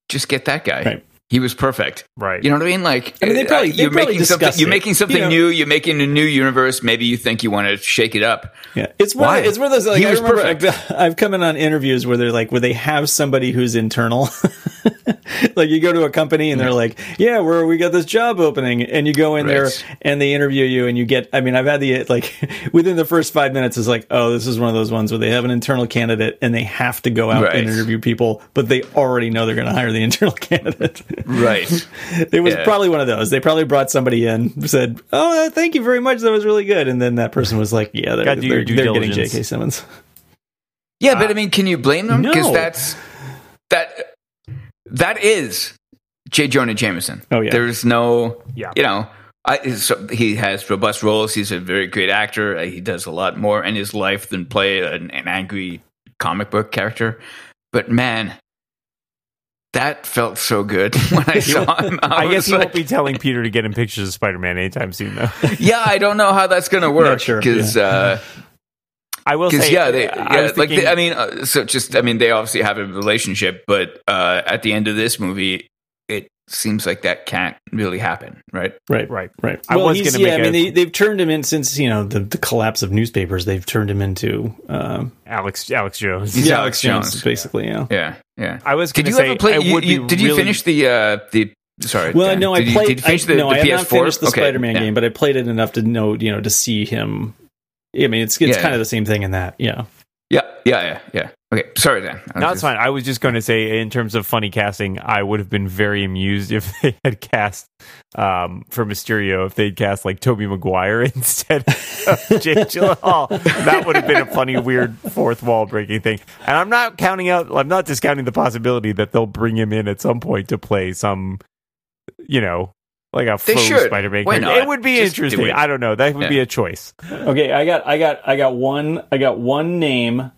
just get that guy. Right. He was perfect. right. You know what I mean? Like, I mean, they probably- uh, they you're probably making something. discussed You're making something You know- new. You're making a new universe. Maybe you think you want to shake it up. Yeah, it's one. Why? Of, it's one of those. Like, He I was remember perfect. I've, I've come in on interviews where they're like, where they have somebody who's internal. like you go to a company and they're like, "Yeah, where we got this job opening," and you go in there and they interview you, and you get. I mean, I've had the like within the first five minutes is like, "Oh, this is one of those ones where they have an internal candidate and they have to go out Right. and interview people, but they already know they're going to hire the internal candidate." Right. It was Yeah. probably one of those. They probably brought somebody in, said, "Oh, thank you very much. That was really good," and then that person was like, "Yeah, they're, Gotta do your they're, they're getting. J.K. Simmons." Yeah, but I mean, can you blame them? Because No. that's that. That is J. Jonah Jameson. Oh, yeah. There's no. Yeah. You know. I, so he has robust roles. He's a very great actor. Uh, He does a lot more in his life than play an, an angry comic book character. But man, that felt so good when I saw him. I, I guess he like, won't be telling Peter to get him pictures of Spider Man anytime soon, though. yeah, I don't know how that's going to work sure, because I will say, yeah, they, I yeah, was like thinking- they, I mean, uh, so just I mean, they obviously have a relationship, but uh, at the end of this movie, seems like that can't really happen, right? Right, Right. right. I well, was gonna yeah. make I mean, a- they, they've turned him in since you know the, the collapse of newspapers. They've turned him into um, Alex Alex Jones. He's yeah, Alex Alex Jones, Jones. basically. Yeah. Yeah, yeah. I was Did you say, ever play? You, would you- be did you finish the uh, the? Sorry. Well, Dan. no, I did you- played. did you finish I, the, no, the I have PS4? not finished the Okay, Spider-Man yeah. game, but I played it enough to know, you know, to see him. I mean, it's it's Yeah. kind of the same thing in that. Yeah. Yeah, yeah, yeah, yeah. Okay, sorry, Dan. I was No, it's just- fine. I was just going to say, in terms of funny casting, I would have been very amused if they had cast um, for Mysterio, if they'd cast like Tobey Maguire instead of Jake Gyllenhaal. That would have been a funny, weird fourth wall breaking thing. And I'm not counting out, I'm not discounting the possibility that they'll bring him in at some point to play some, you know, like a They faux. Spider-Man Why character. not? It would be Just interesting. it. I don't know. That would Yeah. be a choice. Okay, I got, I got, I got one, I got one name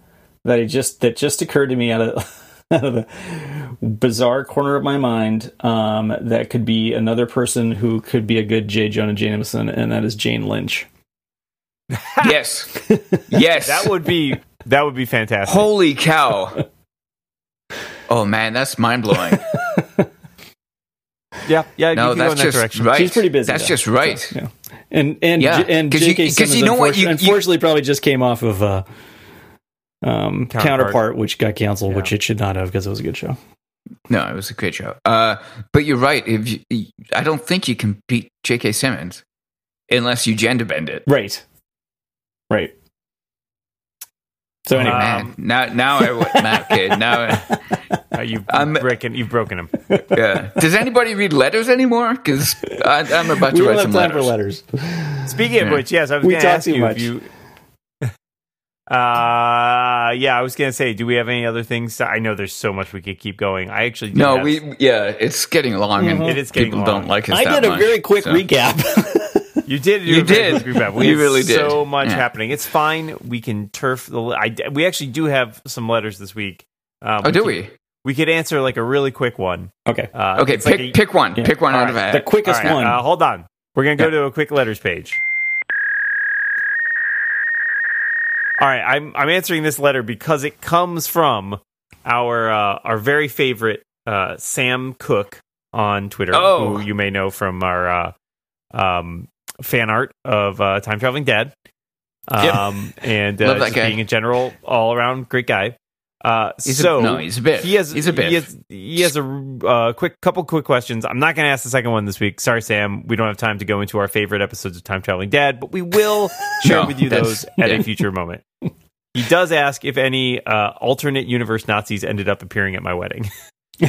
that I just that just occurred to me out of out of the bizarre corner of my mind. Um, that could be another person who could be a good J. Jonah Jameson, and that is Jane Lynch. yes, yes. That would be that would be fantastic. Holy cow! Oh man, that's mind blowing. yeah, yeah. No, you can go in that's that just direction. right. She's pretty busy. That's though. just right. So, yeah. And and Yeah, J- and 'cause you- Simmons you know what, unfortunately, you- you- unfortunately probably just came off of uh, um, Counterpart. counterpart. which got canceled, which it should not have because it was a good show. No, it was a great show. Uh, but you're right. If you, I don't think you can beat J.K. Simmons unless you gender bend it. Right. Right. So anyway, Uh, Man, now now I now, okay now Uh, you've, I'm- breaking you've broken him. yeah. Does anybody read letters anymore? Because I'm about to don't write some time letters. for letters. Speaking of which, yes, I was We going to ask you much. if you. Uh, yeah, I was going to say, do we have any other things? I know there's so much we could keep going. I actually No, have- we yeah, it's getting long and It is getting people long. don't like us. I that did a much, very quick so. recap. You did. You did. recap. We You really did. So much Yeah. happening. It's fine. We can turf the. I, we actually do have some letters this week. Um, Oh, do could- we? We could answer like a really quick one. okay. Uh, Okay, pick like a- pick one. Yeah. Pick one All out of a right. hat. The quickest All right, one. Uh, hold on. We're gonna go Yeah. to a quick letters page. All right, I'm I'm answering this letter because it comes from our uh, our very favorite uh, Sam Cook on Twitter, Oh. who you may know from our uh, um, fan art of uh, Time Traveling Dad, Yep. um, and uh, Love that guy. being a general all around great guy. Uh, He's a- so no, he's a biff. He has He's a biff. He has, he has a uh, quick couple quick questions. I'm not going to ask the second one this week. Sorry, Sam. We don't have time to go into our favorite episodes of Time Traveling Dad, but we will share No, with you those at yeah. a future moment. He does ask if any uh, alternate universe Nazis ended up appearing at my wedding.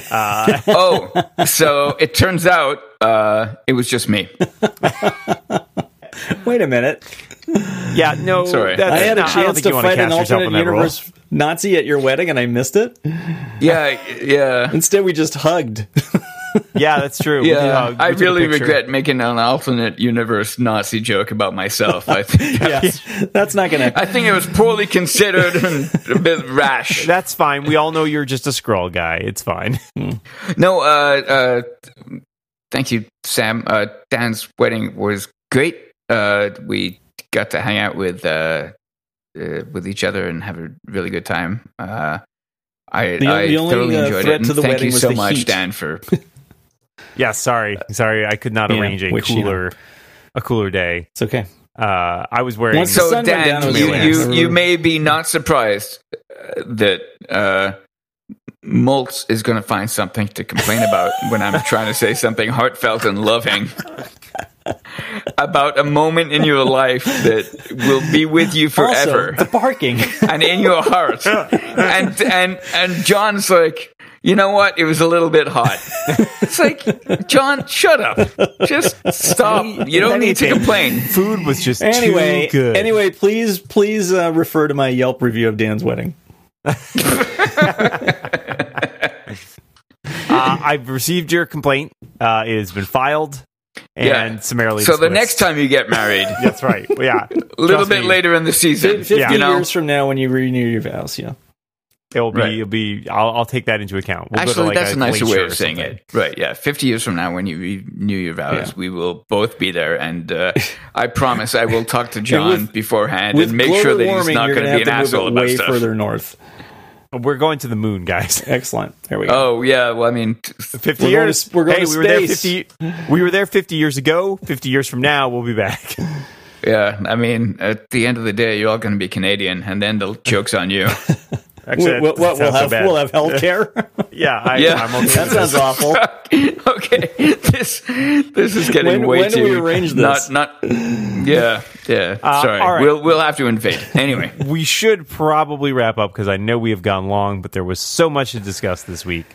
Uh, oh, so it turns out uh, it was just me. Wait a minute. yeah, no. Sorry. that's I had a chance to fight an alternate in role. universe Nazi at your wedding and I missed it. Yeah, yeah, Instead, we just hugged. Yeah, that's true. We did yeah. We I really regret making an alternate universe Nazi joke about myself. I think that's, That's not going to. I think it was poorly considered and a bit rash. That's fine. We all know you're just a Skrull guy. It's fine. No, uh, uh, thank you, Sam. Uh, Dan's wedding was great. Uh, we got to hang out with uh, uh, with each other and have a really good time. Uh, I, The- I the only, thoroughly uh, enjoyed threat it. And to the thank wedding you was so the much, heat. Dan, for Yeah, sorry, sorry. I could not Yeah, arrange a which, you know. cooler, a cooler day. It's okay. Uh, I was wearing. Once the So, sun down, Dan, you, you, you may be not surprised uh, that uh, Moltz is going to find something to complain about when I'm trying to say something heartfelt and loving about a moment in your life that will be with you forever Also, the barking. and in your heart. And and and John's like, you know what? It was a little bit hot. It's like, John, shut up. Just stop. You don't need to complain. food was just anyway, too good. anyway, please, please uh, refer to my Yelp review of Dan's wedding. Uh, I've received your complaint. Uh, it has been filed and Yeah. summarily. So the next time you get married, that's right. Yeah, a little bit me, later in the season, Fifty Yeah. you know. years from now, when you renew your vows, yeah. It'll be. Right. It'll be. I'll, I'll take that into account. We'll go to, Actually, like, that's a, nicer way of saying something. it. Right? Yeah. Fifty years from now, when you renew your vows, Yeah. we will both be there, and uh, I promise I will talk to John with- beforehand With and make sure that he's warming, not you're going to gonna be an have to asshole move it about way stuff. further north. We're going to the moon, guys. Excellent. There we go. Oh yeah. Well, I mean, Fifty We're going years. to- we're going hey, to we were there space. fifty. We were there fifty years ago. Fifty years from now, we'll be back. yeah. I mean, at the end of the day, you're all going to be Canadian, and then the joke's on you. Actually, We'll, we'll, we'll sounds so have we'll have health care. Yeah, I, Yeah. I'm okay. that sounds awful. okay, this this is getting When- way when do too. we arrange this? Not not. Yeah, yeah. Uh, sorry, all right. we'll we'll have to invade anyway. we should probably wrap up because I know we have gone long, but there was so much to discuss this week.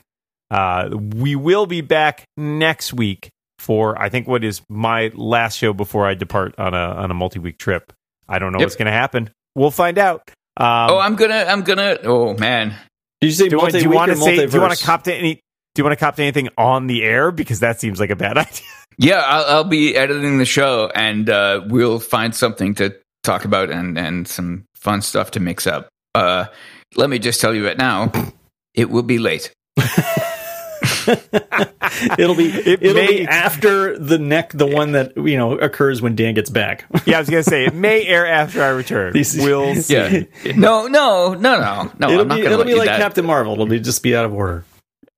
Uh, we will be back next week for I think what is my last show before I depart on a on a multi week trip. I don't know Yep. what's going to happen. We'll find out. Um, oh, I'm gonna I'm gonna. Oh man, Did you say do, you want- do you want to say? Do you want to cop to any? Do you want to cop to anything on the air because that seems like a bad idea? yeah, I'll, I'll be editing the show, and uh, we'll find something to talk about and and some fun stuff to mix up. Uh, let me just tell you right now, it will be late. It'll be It it'll may- be after the neck, the one that you know occurs when Dan gets back. yeah, I was going to say it may air after I return. These- we'll see. Yeah, no, no, no, no, no. it'll I'm be gonna it'll be like that. Captain Marvel. It'll be just be out of order.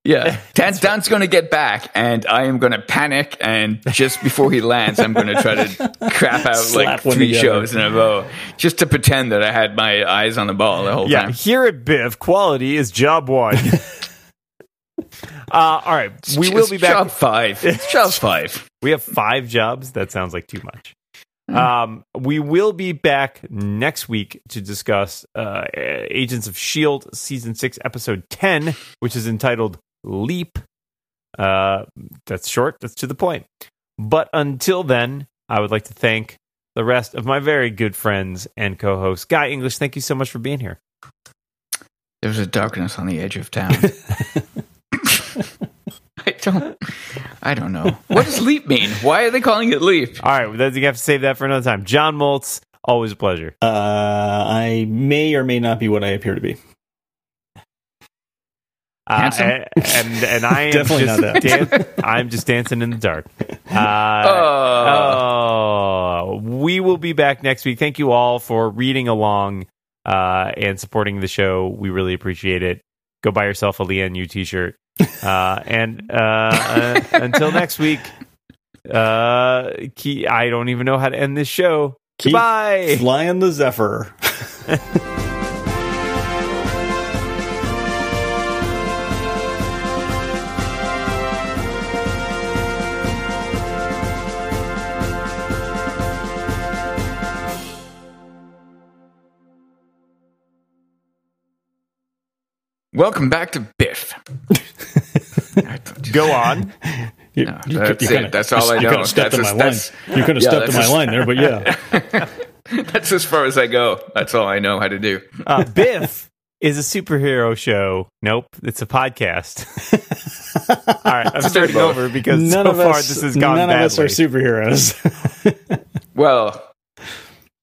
Yeah, Dan, Dan's going to get back, and I am going to panic. And just before he lands, I'm going to try to crap out Slap like three together. shows in a row, just to pretend that I had my eyes on the ball the whole Yeah, time. here at Biff, quality is job one. Uh, all right, we will be back. Job five. Job five. We have five jobs. That sounds like too much. Um, we will be back next week to discuss uh, Agents of S.H.I.E.L.D. Season 6, Episode 10, which is entitled Leap. Uh, that's short, that's to the point. But until then, I would like to thank the rest of my very good friends and co hosts. Guy English, thank you so much for being here. There was a darkness on the edge of town. I don't. I don't know. What does leap mean? Why are they calling it leap? All right, then you have to save that for another time. John Moltz, always a pleasure. Uh, I may or may not be what I appear to be. Uh, Handsome? and and I am Definitely just not dan- I'm just dancing in the dark. Uh, Oh. oh, we will be back next week. Thank you all for reading along uh, and supporting the show. We really appreciate it. Go buy yourself a Leanne U t-shirt. Uh, and uh, uh, until next week, uh, key, I don't even know how to end this show. Keep Goodbye. Flying the Zephyr. Welcome back to Biff. Go on. You, No, you that's could- you it. kinda- That's all I you know. could have stepped That's on my line. that's- You could have yeah, stepped on my a- line there, but yeah. That's as far as I go. That's all I know how to do. Uh, Biff is a superhero show. Nope, it's a podcast. All right, I'm starting over because None so of far us, this has gone none badly. of us are superheroes. Well,